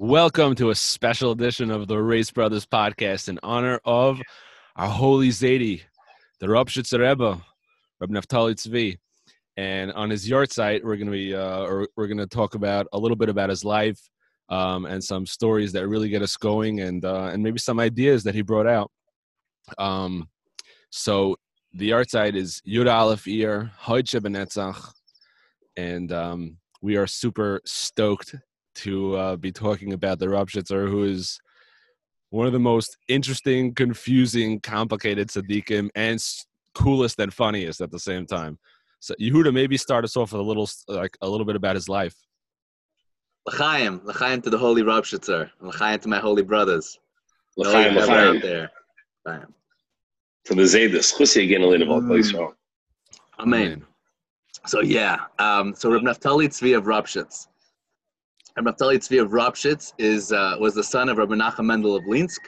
Welcome to a special edition of the Race Brothers podcast in honor of our holy Zaidi, the Ropshitzer Rebbe, Reb Naftali Tzvi. And on his yahrzeit, we're going to be, uh, we're going to talk about a little bit about his life um, and some stories that really get us going, and uh, and maybe some ideas that he brought out. Um, so the yahrzeit is Yud Aleph Ir Hoitche Benetzach, and um, we are super stoked to uh, be talking about the Ropshitzer, who is one of the most interesting, confusing, complicated tzaddikim, and coolest and funniest at the same time. So Yehuda, maybe start us off with a little, like a little bit about his life. L'chaim, l'chaim to the holy Ropshitzer, l'chaim to my holy brothers. L'chaim, Those that are l'chaim. out there. L'chaim. To the Zaydis. Chusi again, Elena Mm. Valkleisrael. Amen. So yeah, um, so Reb Naftali Tzvi of Ropshitz. Reb Naftali Tzvi of Ropshitz is uh, was the son of Reb Menachem Mendel of Linsk.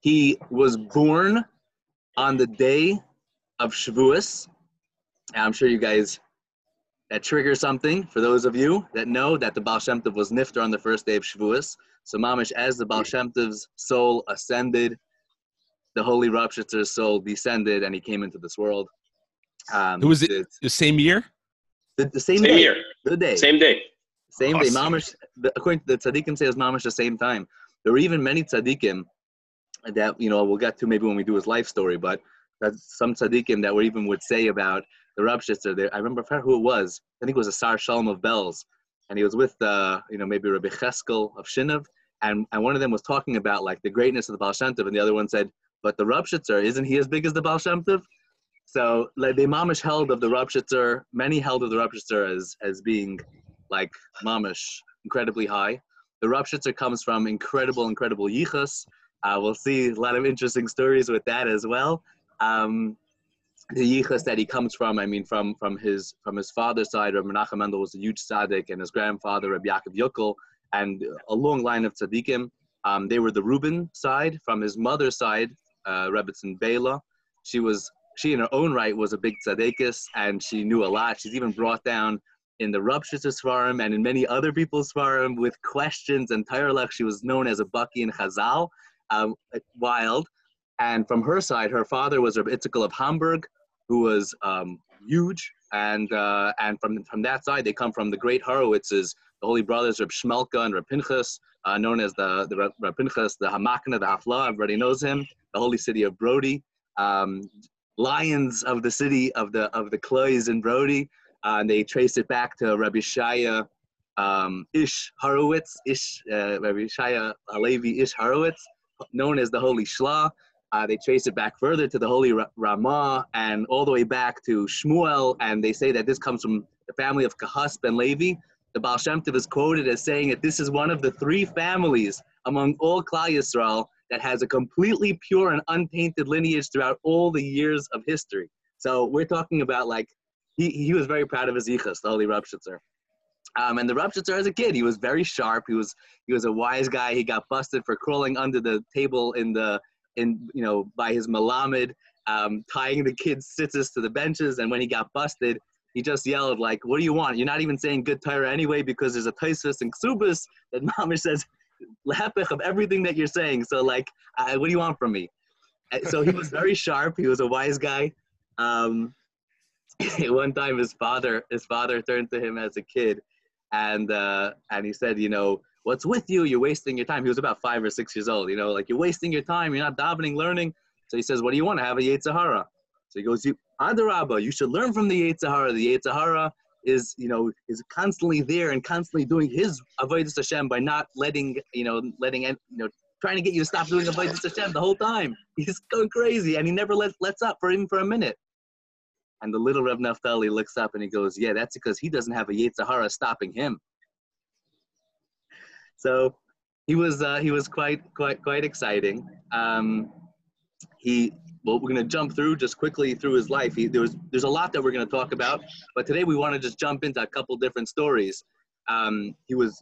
He was born on the day of Shavuos. And I'm sure you guys that triggers something for those of you that know that the Baal Shem Tov was nifter on the first day of Shavuos. So Mamish, as the Baal Shem Tov's soul ascended, the holy Ropshitzer's soul descended, and he came into this world. Um, Who was it? The, The same year? the, the same, Same day. year. The day. Same day. Same day. Mamish, the, according to the tzaddikim, say it was mamish the same time. There were even many tzaddikim that you know we'll get to maybe when we do his life story, but that some tzaddikim that were even would say about the Rabshitzer. There, I remember I who it was. I think it was a Sar Shalom of Belz, and he was with uh, you know maybe Rabbi Cheskel of Shinav, and and one of them was talking about like the greatness of the Baal Shem Tov, and the other one said, but the Rabshitzer isn't he as big as the Baal Shem Tov? So like the mamish held of the Rabshitzer, many held of the Rabshitzer as as being like mamish incredibly high. The Rabshitzer comes from incredible, incredible yichus. Uh, we'll see a lot of interesting stories with that as well. Um, the yichus that he comes from, I mean, from from his from his father's side, Rabbi Menachem Mendel was a huge tzaddik, and his grandfather, Rabbi Yaakov Yokel, and a long line of tzaddikim. Um, they were the Reuben side. From his mother's side, uh, Rebbetzin Bela, she was she in her own right was a big tzaddikis, and she knew a lot. She's even brought down in the Rupshitzer Svarim and in many other people's Svarim with questions and Tirelech. She was known as a Baki in Chazal, um, wild. And from her side, her father was Rabbi Itzikel of Hamburg, who was um, huge. And uh, and from from that side, they come from the great Horowitzes, the holy brothers Reb Shmelka and Reb Pinchas, uh, known as the the Reb, Reb Pinchas, the Hamakna, the Hafla. Everybody knows him. The holy city of Brody, um, lions of the city of the of the Cloys in Brody. Uh, and they trace it back to Rabbi Shaya um, Ish Horowitz, Ish uh, Rabbi Shaya Alevi Ish Horowitz, known as the Holy Shla. Uh, they trace it back further to the Holy Ra- Ramah and all the way back to Shmuel, and they say that this comes from the family of Kahas ben Levi. The Baal Shem Tov is quoted as saying that this is one of the three families among all Klal Yisrael that has a completely pure and untainted lineage throughout all the years of history. So we're talking about like he, he was very proud of his yichus, the Holy Ropshitzer. Um, and the Ropshitzer as a kid, he was very sharp. He was he was a wise guy. He got busted for crawling under the table in the in you know by his malamed, um, tying the kids' sitters to the benches. And when he got busted, he just yelled like, "What do you want? You're not even saying good Torah anyway because there's a Taisus and Ksubas that Mamish says lahepech of everything that you're saying. So like, uh, what do you want from me?" So he was very sharp. He was a wise guy. Um, one time his father his father turned to him as a kid and uh, and he said you know what's with you? You're wasting your time. He was about five or six years old you know like you're wasting your time. You're not davening learning. So he says what do you want? To have a Yetzer Hara so he goes you Adarabba you should learn from the Yetzer Hara the Yetzer Hara is you know is constantly there and constantly doing his avodas Hashem by not letting you know letting you know trying to get you to stop doing avodas Hashem the whole time. He's going crazy and he never lets lets up for even for a minute and the little Reb Naftali looks up and he goes, Yeah, that's because he doesn't have a Yetzer Hara stopping him. So he was uh, he was quite quite quite exciting. Um, he well, we're gonna jump through just quickly through his life. He, there was there's a lot that we're gonna talk about, but today we want to just jump into a couple different stories. Um, he was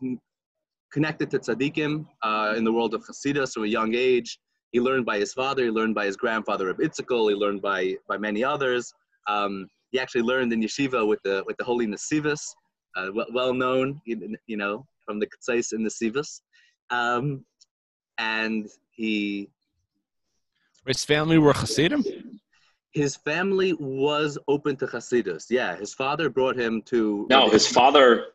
connected to tzaddikim uh, in the world of Hasidus from a young age. He learned by his father. He learned by his grandfather Reb Itzikel. He learned by by many others. Um, he actually learned in yeshiva with the with the holy Nesivus, uh, well, well known, you, you know, from the Ktsais in the Sivas. Um, and he His family were Hasidim. his family was open to Hasidus. Yeah, his father brought him to No, his father,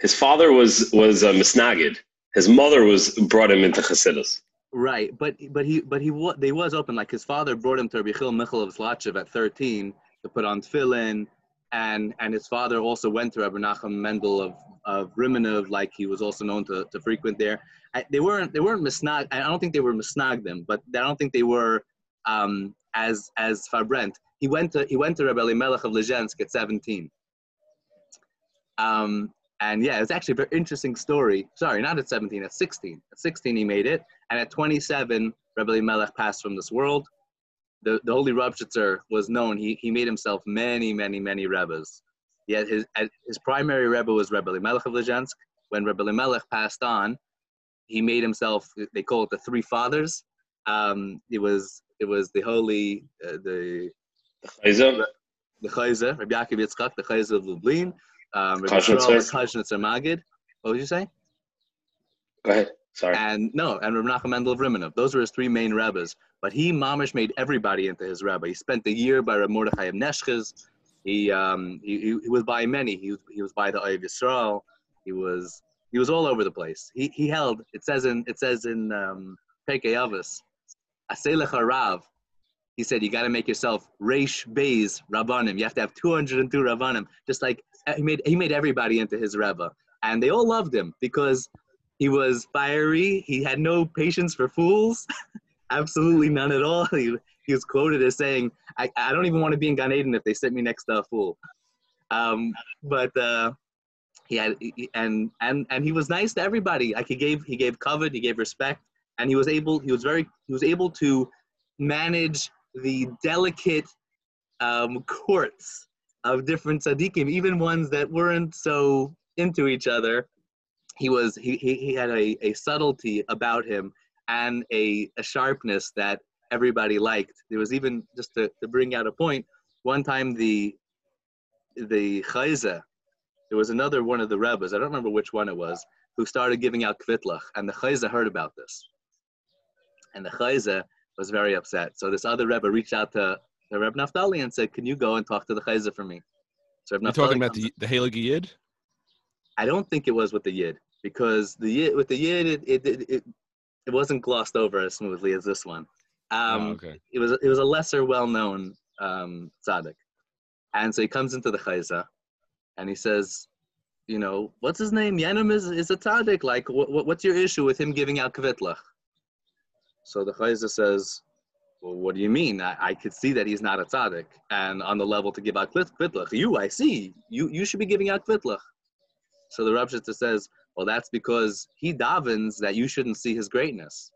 his father was was a misnagid. His mother was brought him into Chassidus. Right, but but he but he was they was open. Like his father brought him to Rabbi Chil Michal of Zlotchev at 13 to put on tefillin, and and his father also went to Rabbi Nachum Mendel of of Rimenov, like he was also known to, to frequent there. I, they weren't they weren't misnag. I don't think they were misnag them, but I don't think they were um, as as Fabrent. He went to he went to Rabbi Melech of Lezhensk at 17. Um, and yeah, it's actually a very interesting story. Sorry, not at 17, at 16. At 16, he made it. And at 27, Rebbe Melech passed from this world. The, the Holy Rebshitzer was known. He, he made himself many, many, many Rebbes. Yet his, his primary Rebbe was Rebbe Melech of Lezhensk. When Rebbe Melech passed on, he made himself, they call it the Three Fathers. Um, it was it was the holy, uh, the Chayza, the Chayzer, Rabbi Yaakov Yitzchak, the Chayzer of Lublin, um, Rabbi Kashnitzer Magid. What would you say? Go ahead. Sorry. And no, and Rabbi Nachum Mendel of Rimenov. Those were his three main rebbes. But he, mamish, made everybody into his rebbe. He spent the year by Rabbi Mordechai of Neshchiz. He, um, he, he, was by many. He was, he was by the Oyev Yisrael. He was, he was all over the place. He, he held, it says in, it says in um, Pirkei Avos, Aselech Rav. He said, you got to make yourself Reish Beis Rabbanim. You have to have 202 Rabbanim. Just like he made, he made everybody into his rebbe. And they all loved him because he was fiery. He had no patience for fools. Absolutely none at all. He, he was quoted as saying, I, I don't even want to be in Gan Eden if they sit me next to a fool. Um, but uh, he had, he- and, and, and he was nice to everybody. Like he gave, he gave covet, he gave respect, and he was able, he was very, he was able to manage the delicate um, courts of different tzaddikim, even ones that weren't so into each other. He was he, he, he had a, a subtlety about him and a, a sharpness that everybody liked. There was even just to, to bring out a point. One time the the chayza, there was another one of the rebbes. I don't remember which one it was, who started giving out kvitlach, and the chayza heard about this, and the chayza was very upset. So this other rebbe reached out to the Reb Naftali and said, "Can you go and talk to the chayza for me?" So Reb You're Naftali talking about the the Halig Yid. I don't think it was with the Yid because the Yid with the Yid it it, it, it, wasn't glossed over as smoothly as this one. Um, oh, okay. It was it was a lesser well known um, tzaddik, and so he comes into the chayza, and he says, you know, what's his name? Yenim is is a tzaddik. Like, what, what what's your issue with him giving out kvitlach? So the chayza says, well, what do you mean? I, I could see that he's not a tzaddik, and on the level to give out kvitlach. You, I see. You you should be giving out kvitlach. So the Rav Shitzer says, well, that's because he davens that you shouldn't see his greatness.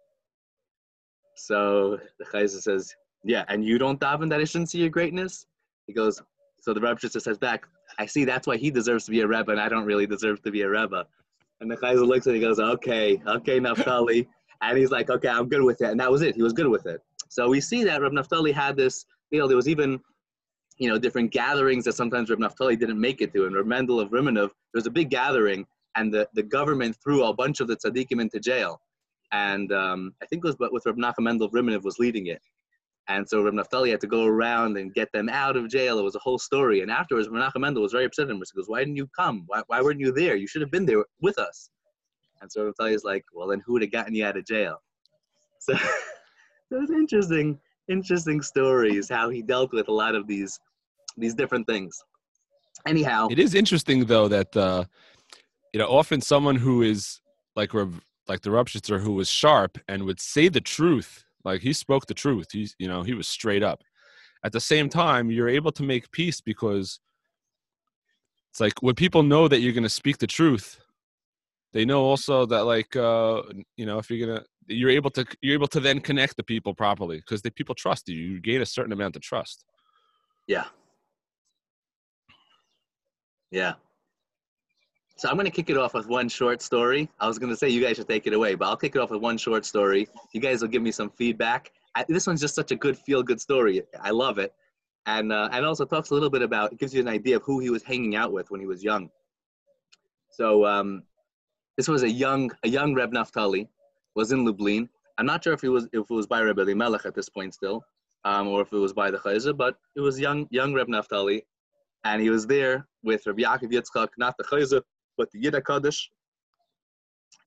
So the Chayza says, yeah, and you don't daven that I shouldn't see your greatness? He goes, so the Rav Shitzer says back, I see that's why he deserves to be a Rebbe and I don't really deserve to be a Rebbe. And the Chayza looks at him and he goes, okay, okay, Naftali. and he's like, okay, I'm good with it. And that was it. He was good with it. So we see that Reb Naftali had this, you know, there was even you know, different gatherings that sometimes Reb Naftali didn't make it to. And Reb Mendel of Rimenov, there was a big gathering, and the, the government threw a bunch of the tzaddikim into jail. And um, I think it was but with Reb Nachum Mendel of Rimenov was leading it. And so Reb Naftali had to go around and get them out of jail. It was a whole story. And afterwards, Reb Nachum Mendel was very upset at him. He goes, why didn't you come? Why, why weren't you there? You should have been there with us. And so Reb Naftali is like, well, then who would have gotten you out of jail? So it was interesting, interesting stories, how he dealt with a lot of these these different things. Anyhow, It is interesting though that uh, you know often someone who is like Rav- like the Rupshitzer who was sharp and would say the truth, like he spoke the truth. He's you know he was straight up. At the same time, you're able to make peace because it's like when people know that you're going to speak the truth, they know also that like uh, you know if you're gonna you're able to you're able to then connect the people properly because the people trust you. You gain a certain amount of trust. yeah. Yeah. So I'm going to kick it off with one short story. I was going to say you guys should take it away, but I'll kick it off with one short story. You guys will give me some feedback. I, this one's just such a good feel good story. I love it. And, uh, and also talks a little bit about, it gives you an idea of who he was hanging out with when he was young. So um, this was a young a young Reb Naftali, was in Lublin. I'm not sure if he was if it was by Reb Elimelech at this point still, um, or if it was by the Chayzer, but it was young young Reb Naftali, and he was there with Reb Yaakov Yitzchak, not the Chayzer, but the Yidda Kaddish,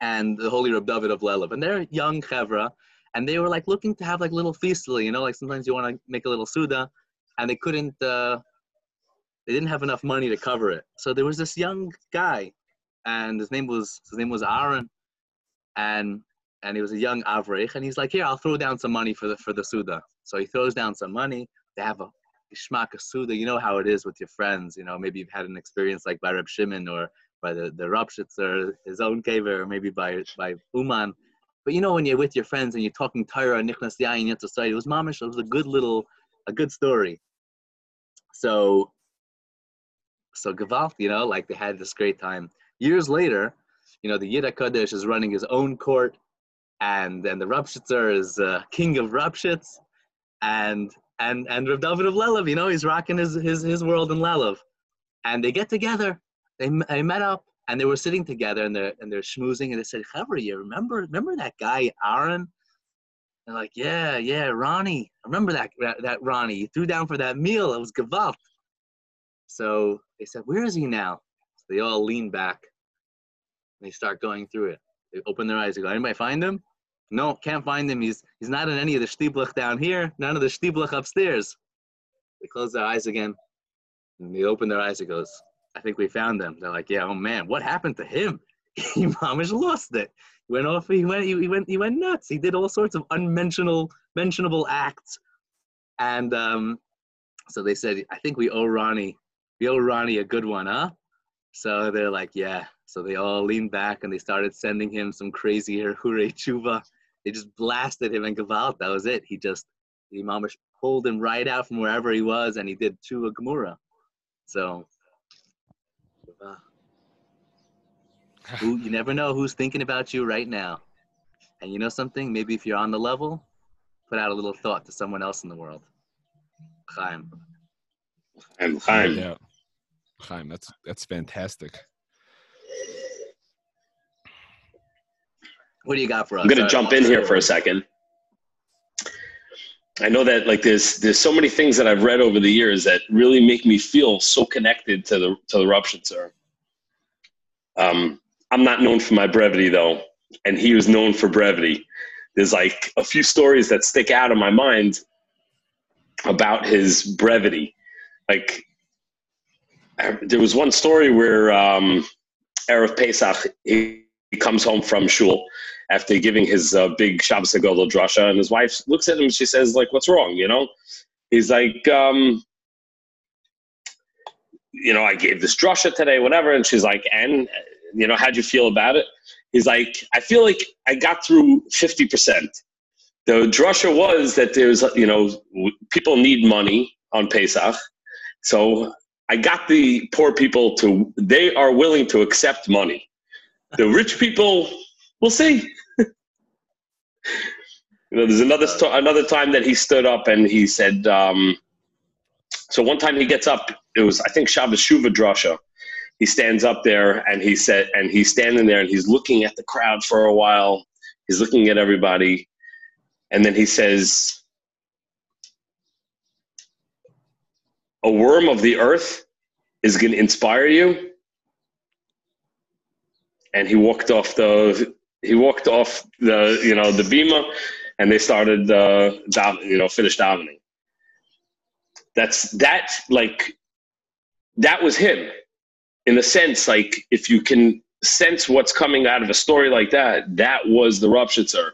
and the Holy Reb David of Lelev, and they're young chevra, and they were like looking to have like little feastly, you know, like sometimes you want to make a little suda, and they couldn't. Uh, they didn't have enough money to cover it. So there was this young guy, and his name was his name was Aaron, and and he was a young Avrich, and he's like, here, I'll throw down some money for the for the Suda. So he throws down some money. They have a Ishmak Suda. You know how it is with your friends. You know, maybe you've had an experience like by Reb Shimon or by the the Rapshitzer, his own kaver, or maybe by by Uman. But you know, when you're with your friends and you're talking Torah, Nichnas Yain, Yitzhak, it was mamish. It was a good little, a good story. So, so Gavalt, you know, like they had this great time. Years later, you know, the Yidda Kodesh is running his own court, and then the Rapshitzer is uh, king of Rapshitz, and and and Rav David of Lelev, you know, he's rocking his his his world in Lelev, and they get together. They, they met up and they were sitting together and they're and they're schmoozing and they said, "Chavra, you remember remember that guy Aaron?" They're like, "Yeah, yeah, Ronnie. I remember that that Ronnie. You threw down for that meal. It was gewalt." So they said, "Where is he now?" They all lean back. And they start going through it. They open their eyes. They go, "Anybody find him?" No, can't find him. He's he's not in any of the shtiblach down here. None of the shtiblach upstairs. They close their eyes again. And they open their eyes. It goes, I think we found them. They're like, yeah, oh man, what happened to him? he mamish lost it. He went off. He went. He, went. He went nuts. He did all sorts of unmentionable, mentionable acts, and um, so they said, I think we owe Ronnie, we owe Ronnie a good one, huh? So they're like, yeah. So they all leaned back and they started sending him some crazy hure tshuva. They just blasted him and Gavalt. That was it. He just, he mamish pulled him right out from wherever he was and he did tshuva gemura. So who, you never know who's thinking about you right now. And you know something? Maybe if you're on the level, put out a little thought to someone else in the world. Chaim. And Chaim. Yeah. Chaim, that's that's fantastic. What do you got for us? I'm gonna jump in here for a second. I know that like there's there's so many things that I've read over the years that really make me feel so connected to the to the Rupshitzer. Um, I'm not known for my brevity though, and he was known for brevity. There's like a few stories that stick out in my mind about his brevity. Like there was one story where um, Erev Pesach he, he comes home from shul after giving his uh, big Shabbos Agadol drasha, and his wife looks at him and she says, like, what's wrong, you know? He's like, um, you know, I gave this drasha today, whatever. And she's like, and, you know, how'd you feel about it? He's like, I feel like I got through 50%. The drasha was that there's, you know, people need money on Pesach. So I got the poor people to, they are willing to accept money. The rich people, we'll see. you know, there's another, st- another time that he stood up and he said, um, so one time he gets up, it was, I think, Shabbos Shuva Drasha. He stands up there and he said, and he's standing there and he's looking at the crowd for a while. He's looking at everybody. And then he says, A worm of the earth is going to inspire you. And he walked off the, he walked off the, you know, the bima and they started, uh, down, you know, finished davening. That's that like that was him. In the sense like if you can sense what's coming out of a story like that that was the Rupshitzer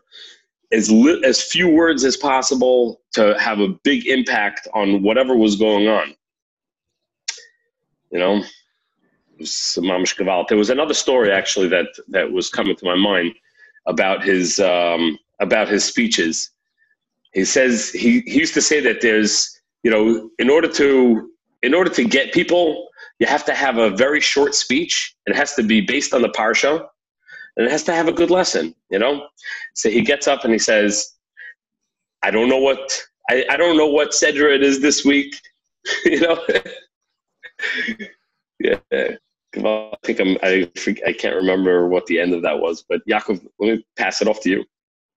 as li- as few words as possible to have a big impact on whatever was going on. You know there was another story actually that that was coming to my mind about his um, about his speeches. He says he, he used to say that there's you know, in order to in order to get people, you have to have a very short speech. It has to be based on the parsha, and it has to have a good lesson. You know, so he gets up and he says, "I don't know what I, I don't know what Sedra it is this week." you know, yeah, I think I'm. I I can't remember what the end of that was, but Yaakov, let me pass it off to you.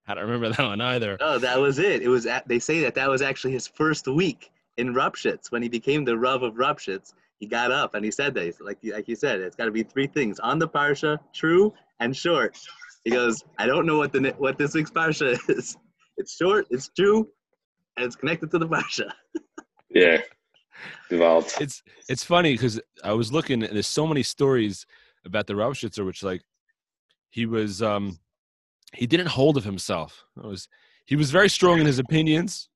I don't remember that one either. Oh, that was it. It was. At, they say that that was actually his first week in Rupshitz when he became the Rav of Rupshitz. He got up and he said that, He's, like like you said, it's got to be three things on the parsha: true and short. He goes, I don't know what the what this week's parsha is. It's short, it's true, and it's connected to the parsha. Yeah. Involved. It's it's funny because I was looking and there's so many stories about the Rauschitzer, which like he was um he didn't hold of himself. It was he was very strong in his opinions,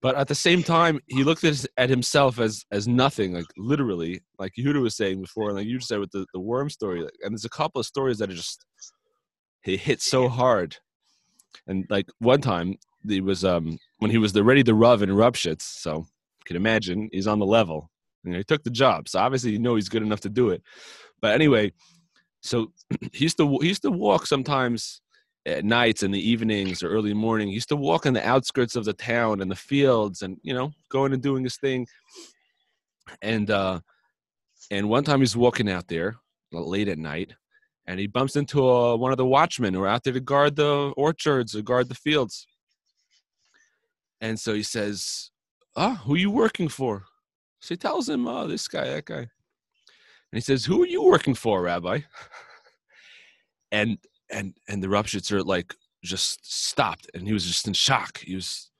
but at the same time he looked at, his, at himself as as nothing, like literally, like Yehuda was saying before, and like you just said with the, the worm story. Like, and there's a couple of stories that are just he hit so hard. And like one time he was um when he was the ready to rub in Rupshitz, so you can imagine he's on the level. You know, he took the job, so obviously you know he's good enough to do it. But anyway, so he used to he used to walk sometimes at nights in the evenings or early morning. He used to walk in the outskirts of the town and the fields, and you know, going and doing his thing. And uh, and one time he's walking out there late at night, and he bumps into uh, one of the watchmen who are out there to guard the orchards or guard the fields. And so he says, "Ah, who are you working for?" So he tells him, "Oh, this guy, that guy." And he says, "Who are you working for, Rabbi?" and and and the Rupshitzer like just stopped, and he was just in shock. He was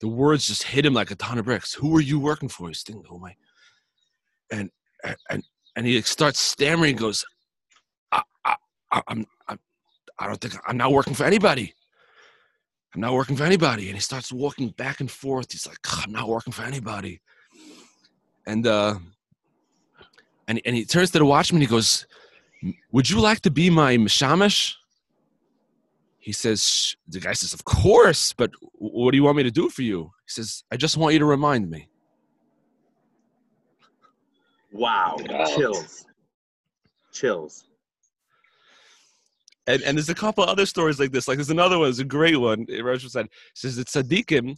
the words just hit him like a ton of bricks. Who are you working for? He's thinking, "Oh my," and and and he starts stammering. Goes, I, I'm, I'm, I don't think I'm not working for anybody. I'm not working for anybody. And he starts walking back and forth. He's like, I'm not working for anybody. And uh, and and he turns to the watchman. He goes, "Would you like to be my mishamish?" He says, "The guy says, of course, but what do you want me to do for you?" He says, "I just want you to remind me." Wow, Wow. chills, chills. And, and there's a couple other stories like this. Like there's another one. It's a great one. Rosh said says it's tzaddikim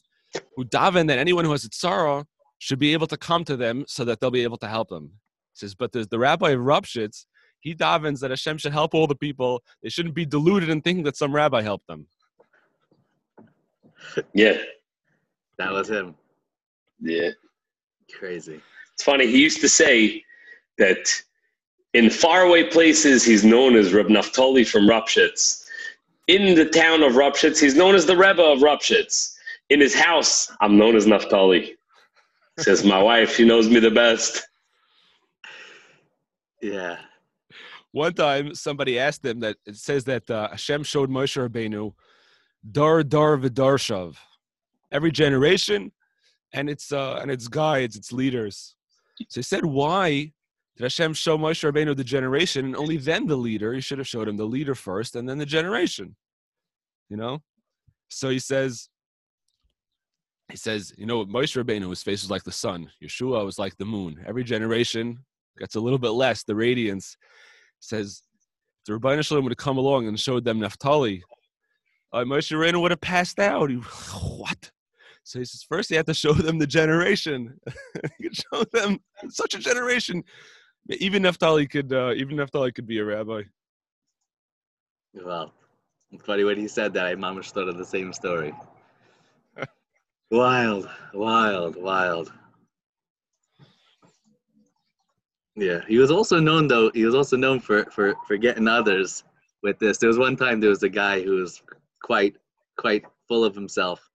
who daven that anyone who has a tzara should be able to come to them so that they'll be able to help them. He says, but there's the rabbi of Rupshitz. He davens that Hashem should help all the people. They shouldn't be deluded in thinking that some rabbi helped them. Yeah. That was him. Yeah. Crazy. It's funny. He used to say that in faraway places, he's known as Reb Naftali from Rupshitz. In the town of Rupshitz, he's known as the Rebbe of Rupshitz. In his house, I'm known as Naftali. Says my wife, she knows me the best. Yeah. One time, somebody asked him that it says that uh, Hashem showed Moshe Rabbeinu dar dar v'darshav, every generation, and its uh, and its guides, its leaders. So he said, why did Hashem show Moshe Rabbeinu the generation and only then the leader? He should have showed him the leader first and then the generation. You know. So he says. He says, you know, Moshe Rabbeinu, his face was like the sun. Yeshua was like the moon. Every generation gets a little bit less, the radiance says the Rabbi Shalom would have come along and showed them Naphtali, uh, Moshe Rabbeinu would have passed out. He, what? So he says, first you have to show them the generation. show them such a generation. Even Naphtali could, uh, even Naphtali could be a rabbi. Well, funny when he said that. I mama thought of the same story. wild, wild, wild. Yeah, he was also known though. He was also known for for for getting others with this. There was one time there was a guy who was quite quite full of himself,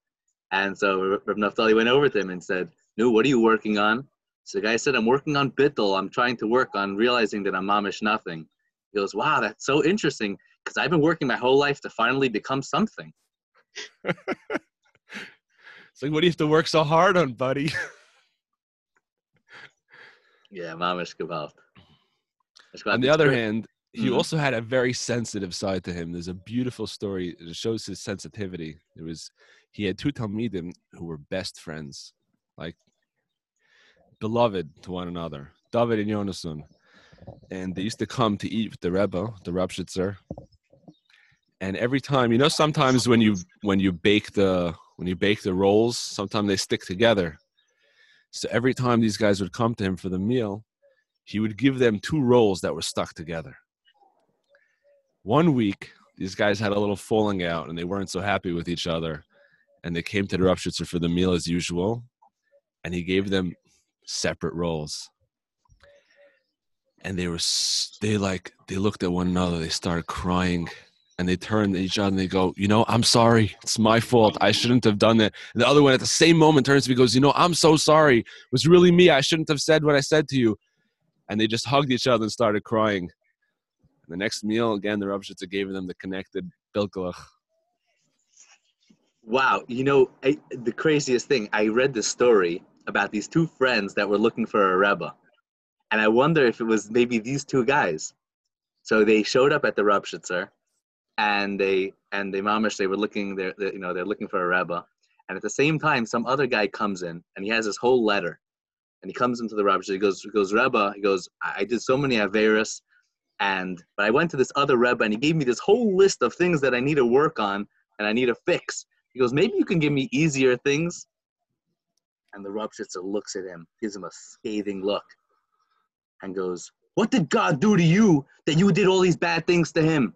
and so Reb Naftali went over to him and said, "No, what are you working on?" So the guy said, "I'm working on bittul. I'm trying to work on realizing that I'm mamish nothing." He goes, "Wow, that's so interesting because I've been working my whole life to finally become something." It's like, what do you have to work so hard on, buddy? Yeah, mamish gewalt. on the other hand, he mm-hmm. also had a very sensitive side to him. There's a beautiful story that shows his sensitivity. It was he had two talmidim who were best friends, like beloved to one another, David and Yonason. And they used to come to eat with the Rebbe, the Rupshitzer. And every time, you know, sometimes when you when you bake the when you bake the rolls, sometimes they stick together. So every time these guys would come to him for the meal, he would give them two rolls that were stuck together. One week, these guys had a little falling out and they weren't so happy with each other. And they came to the Rupschitzer for the meal as usual. And he gave them separate roles And they were, they like, they looked at one another. They started crying and they turned to each other and they go, you know, I'm sorry. It's my fault. I shouldn't have done that. And the other one at the same moment turns to me goes, you know, I'm so sorry. It was really me. I shouldn't have said what I said to you. And they just hugged each other and started crying. And the next meal, again, the Rebshitzer gave them the connected bilkelach. Wow. You know, I, the craziest thing, I read this story about these two friends that were looking for a Rebbe. And I wonder if it was maybe these two guys. So they showed up at the Rebshitzer and they and they mamish they were looking they're, they're, you know they're looking for a rebbe and at the same time some other guy comes in and he has this whole letter and he comes into the rebbe he goes he goes rebbe he goes i did so many averis and but i went to this other rebbe and he gave me this whole list of things that i need to work on and i need to fix he goes maybe you can give me easier things and the Rebshitzer looks at him gives him a scathing look and goes what did god do to you that you did all these bad things to him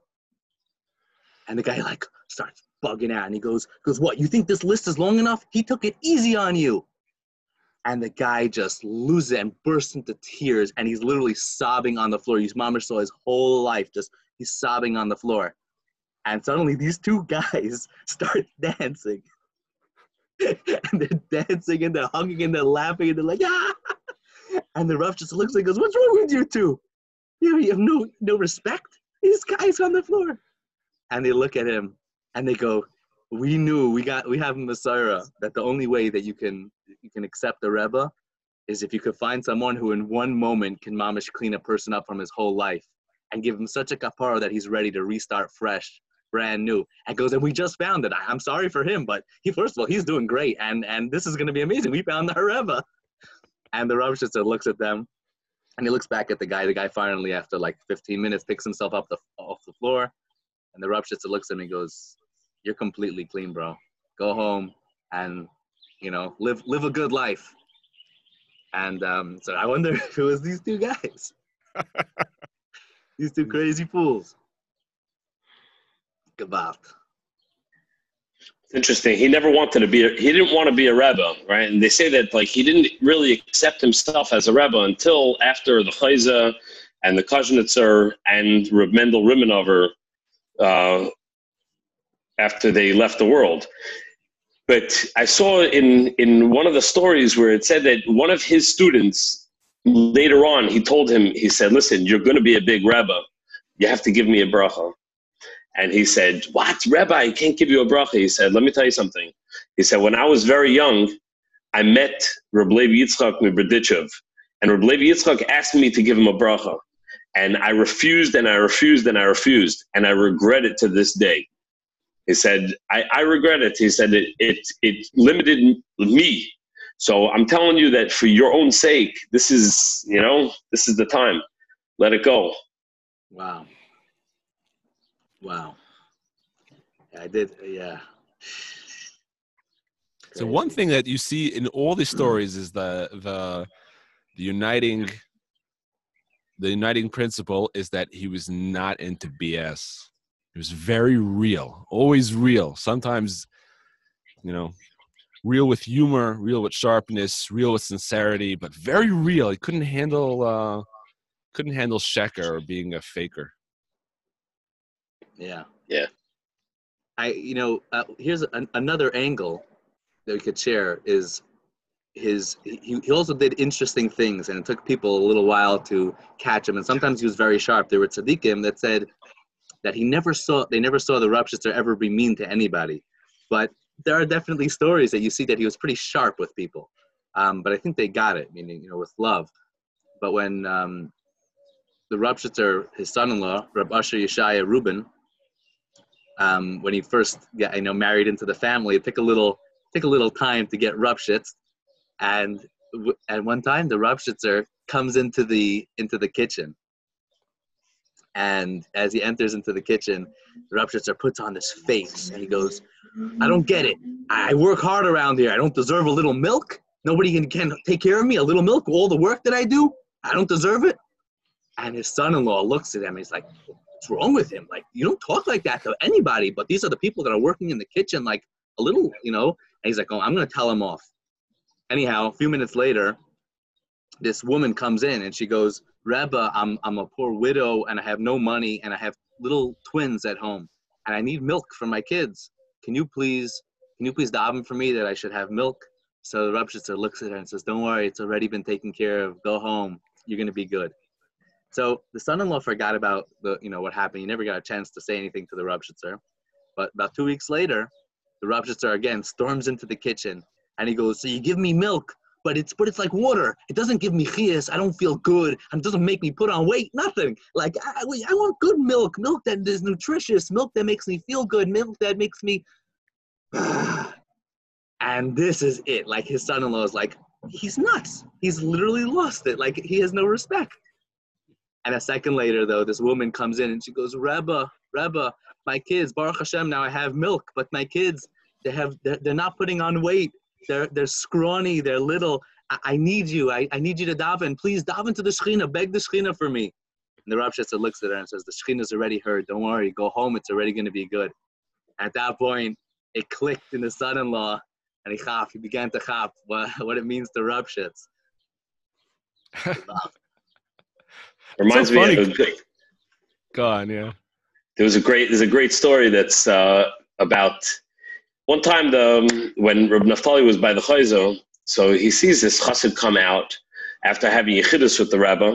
and the guy like starts bugging out and he goes, goes, what, you think this list is long enough? He took it easy on you. And the guy just loses it and bursts into tears and he's literally sobbing on the floor. His mama saw his whole life just he's sobbing on the floor. And suddenly these two guys start dancing. and they're dancing and they're hugging and they're laughing and they're like, ah! And the rough just looks and goes, What's wrong with you two? You have no no respect? These guys on the floor and they look at him and they go, "We knew we got we have Messiah that the only way that you can you can accept the Rebbe is if you could find someone who in one moment can mamish clean a person up from his whole life and give him such a kapara that he's ready to restart fresh, brand new. And goes, and we just found it. I, am sorry for him, but he first of all he's doing great, and and this is going to be amazing. We found the Rebbe. And the Rebbe just looks at them, and he looks back at the guy. The guy finally, after like 15 minutes, picks himself up the, off the floor and the Rebshitzer looks at him and goes, You're completely clean, bro. Go home and, you know, live live a good life. And um, so I wonder if it was these two guys. these two crazy fools. Gavat. Interesting. He never wanted to be. A, he didn't want to be a rebbe, right? And they say that like he didn't really accept himself as a rebbe until after the Chayza and the Kuznetzer and Reb Mendel Rimanover uh, after they left the world. But I saw in, in one of the stories where it said that one of his students, later on, he told him, he said, Listen, you're going to be a big Rebbe. You have to give me a bracha. And he said, What, Rabbi? I can't give you a bracha. He said, Let me tell you something. He said, When I was very young, I met Reb Yitzchak Miberditchev. And Reb Yitzchak asked me to give him a bracha. And I refused and I refused and I refused. And I regret it to this day. He said, I, I regret it. He said, it, it, it limited me. So I'm telling you that for your own sake, this is, you know, this is the time. Let it go. Wow. Wow. I did, yeah. So one thing that you see in all these stories is the the the uniting the uniting principle is that he was not into BS. He was very real, always real. Sometimes, you know, real with humor, real with sharpness, real with sincerity, but very real. He couldn't handle uh, couldn't handle sheker or being a faker. Yeah. Yeah. I, you know, uh, here's an, another angle that we could share is his he, he also did interesting things and it took people a little while to catch him and sometimes he was very sharp there were tzaddikim that said that he never saw they never saw the Rebshitzer ever be mean to anybody but there are definitely stories that you see that he was pretty sharp with people um, but i think they got it meaning you know with love but when um, the Rebshitzer, his son-in-law Reb Asher Yeshaya Rubin um, when he first got you know married into the family it took a little took a little time to get Rupshitz and at one time the Rebshitzer comes into the into the kitchen. And as he enters into the kitchen the Rebshitzer puts on this face and he goes i don't get it. I work hard around here. I don't deserve a little milk. Nobody can, can take care of me. A little milk all the work that i do i don't deserve it. And his son-in-law looks at him. He's like, "What's wrong with him? Like, you don't talk like that to anybody. But these are the people that are working in the kitchen, like a little, you know." And he's like, "Oh, I'm gonna tell him off." Anyhow, a few minutes later, this woman comes in and she goes, "Rebbe, I'm I'm a poor widow and I have no money and I have little twins at home and I need milk for my kids. Can you please can you please daven for me that I should have milk?" So the Rebshitzer looks at her and says, "Don't worry, it's already been taken care of. Go home. You're gonna be good." So the son-in-law forgot about the you know what happened. He never got a chance to say anything to the Rebshitzer. But about two weeks later, the Rebshitzer again storms into the kitchen and he goes, "So you give me milk, but it's but it's like water. It doesn't give me chias. I don't feel good, and it doesn't make me put on weight. Nothing. Like I, I want good milk, milk that is nutritious, milk that makes me feel good, milk that makes me." and this is it. Like his son-in-law is like, he's nuts. He's literally lost it. Like he has no respect. And a second later, though, this woman comes in and she goes, Rebbe, Rebbe, my kids, Baruch Hashem, now I have milk, but my kids, they have, they're, they're not putting on weight. They're, they're scrawny, they're little. I, I need you. I, I need you to daven. Please daven to the Shekhinah. Beg the Shekhinah for me. And the Rav Shitzer looks at her and says, the Shekhinah's already heard. Don't worry. Go home. It's already going to be good. At that point, it clicked in the son-in-law and he chaf, he began to chaf what, what it means to Rav. Reminds So me of Go on, yeah. there was a great there's a great story that's uh, about one time the when Reb Naftali was by the Chayzo, so he sees this chassid come out after having yechidus with the rabbi,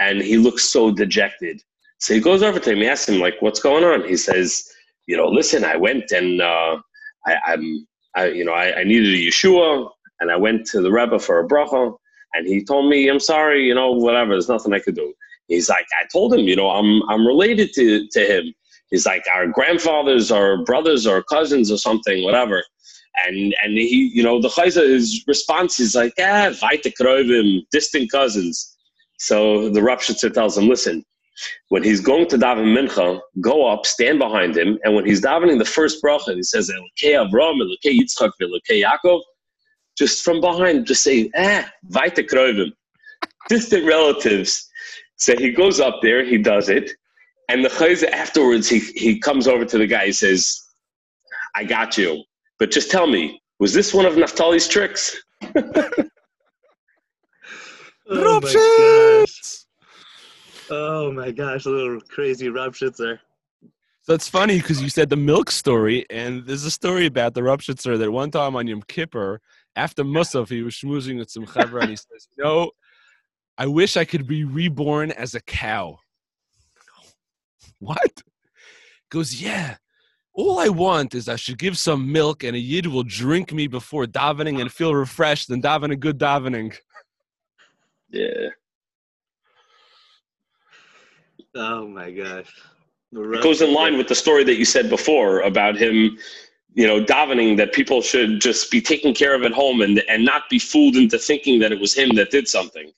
and he looks so dejected. So he goes over to him, he asks him like, "What's going on?" He says, "You know, listen, I went and uh, I, I'm, I, you know, I, I needed a Yeshua, and I went to the rabbi for a bracha, and he told me, I'm sorry, you know, whatever, there's nothing I could do." He's like, I told him, you know, I'm I'm related to to him. He's like our grandfathers or brothers or cousins or something, whatever. And and he, you know, the chayza, his response is like, ah, weite krovim, distant cousins. So the Rav tells him, listen, when he's going to daven mincha, go up, stand behind him, and when he's davening the first bracha, he says, Elokei Avram, Elokei Yitzchak, Elokei Yaakov, just from behind, just say, ah, weite krovim, distant relatives. So he goes up there, he does it, and the chayza afterwards, he, he comes over to the guy, he says, I got you, but just tell me, was this one of Naphtali's tricks? Oh my gosh. Oh my gosh, a little crazy Rav Shitzer. So it's funny because you said the milk story, and there's a story about the Rupshitzer that one time on Yom Kippur, after Musaf, he was schmoozing with some chevra, and he says, "No, I wish I could be reborn as a cow." What? Goes, yeah. All I want is I should give some milk, and a yid will drink me before davening and feel refreshed and daven a good davening. Yeah. Oh my gosh. It goes in line with the story that you said before about him, you know, davening that people should just be taken care of at home and and not be fooled into thinking that it was him that did something.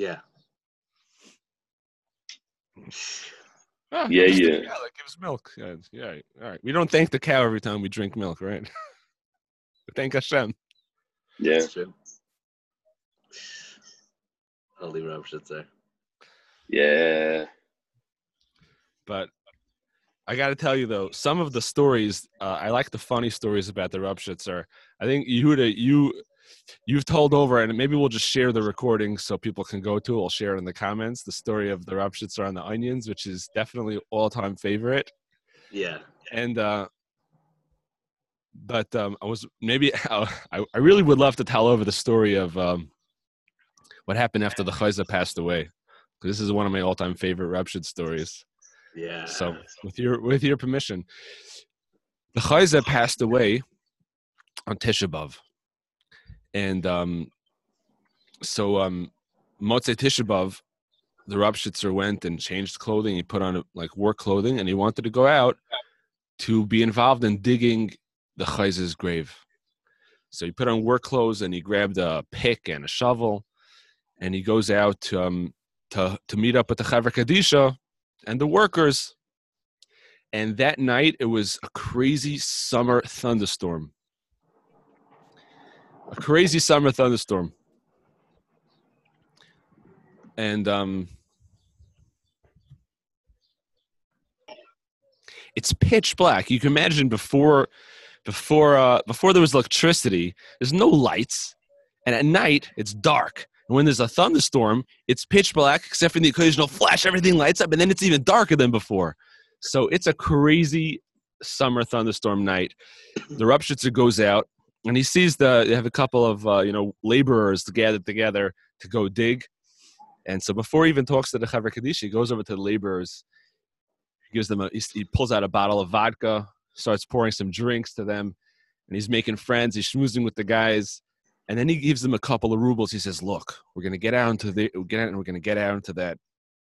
Yeah. Ah, Yeah, yeah. cow that gives milk. Yeah, yeah, all right. We don't thank the cow every time we drink milk, right? We thank Hashem. Yeah. That's true. Holy Rav Shitzer. Yeah. But I got to tell you though, some of the stories uh, I like the funny stories about the Rupshitzer. I think Yehuda, you you've told over, and maybe we'll just share the recording so people can go to. it. I'll share it in the comments. The story of the Rupshitzer on the onions, which is definitely all time favorite. Yeah. And uh, but um, I was maybe I, I really would love to tell over the story of um, what happened after the Chayza passed away. This is one of my all-time favorite Rupshit stories. Yeah. So, with your with your permission, the Chayza passed away on Tisha B'av, and um, so um, Motzei Tisha B'av, the Rabshitzer went and changed clothing. He put on like work clothing, and he wanted to go out to be involved in digging the Chayza's grave. So he put on work clothes and he grabbed a pick and a shovel, and he goes out to, um, to to meet up with the Chevra Kadisha and the workers. And that night, it was a crazy summer thunderstorm a crazy summer thunderstorm. And um, it's pitch black. You can imagine before before uh, before there was electricity, there's no lights, and at night it's dark. And when there's a thunderstorm, it's pitch black except for the occasional flash. Everything lights up, and then it's even darker than before. So it's a crazy summer thunderstorm night. The rupture goes out and he sees the they have a couple of uh, you know laborers gathered together to go dig. And so before he even talks to the Chaver Kaddish, he goes over to the laborers. He gives them a, he pulls out a bottle of vodka, starts pouring some drinks to them, and he's making friends. He's schmoozing with the guys, and then he gives them a couple of rubles. He says, "Look, we're gonna get out into the get out, and we're gonna get out into that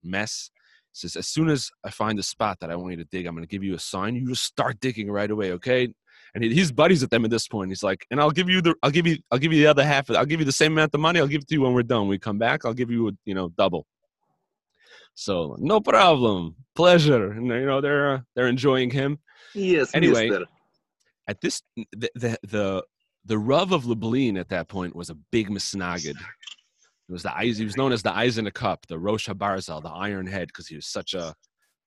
mess." He says, "As soon as I find a spot that I want you to dig, I'm gonna give you a sign. You just start digging right away, okay?" And he, he's buddies with them at this point. He's like, "And I'll give you the I'll give you I'll give you the other half. I'll give you the same amount of money. I'll give it to you when we're done. we come back, I'll give you a, you know double." So no problem, pleasure, and you know they're uh, they're enjoying him. Yes. Anyway, mister. at this the the the, the Rav of Lublin at that point was a big misnagid. It was the eyes. He was known as the eyes in the cup, the Rosh Habarzal, the Iron Head, because he was such a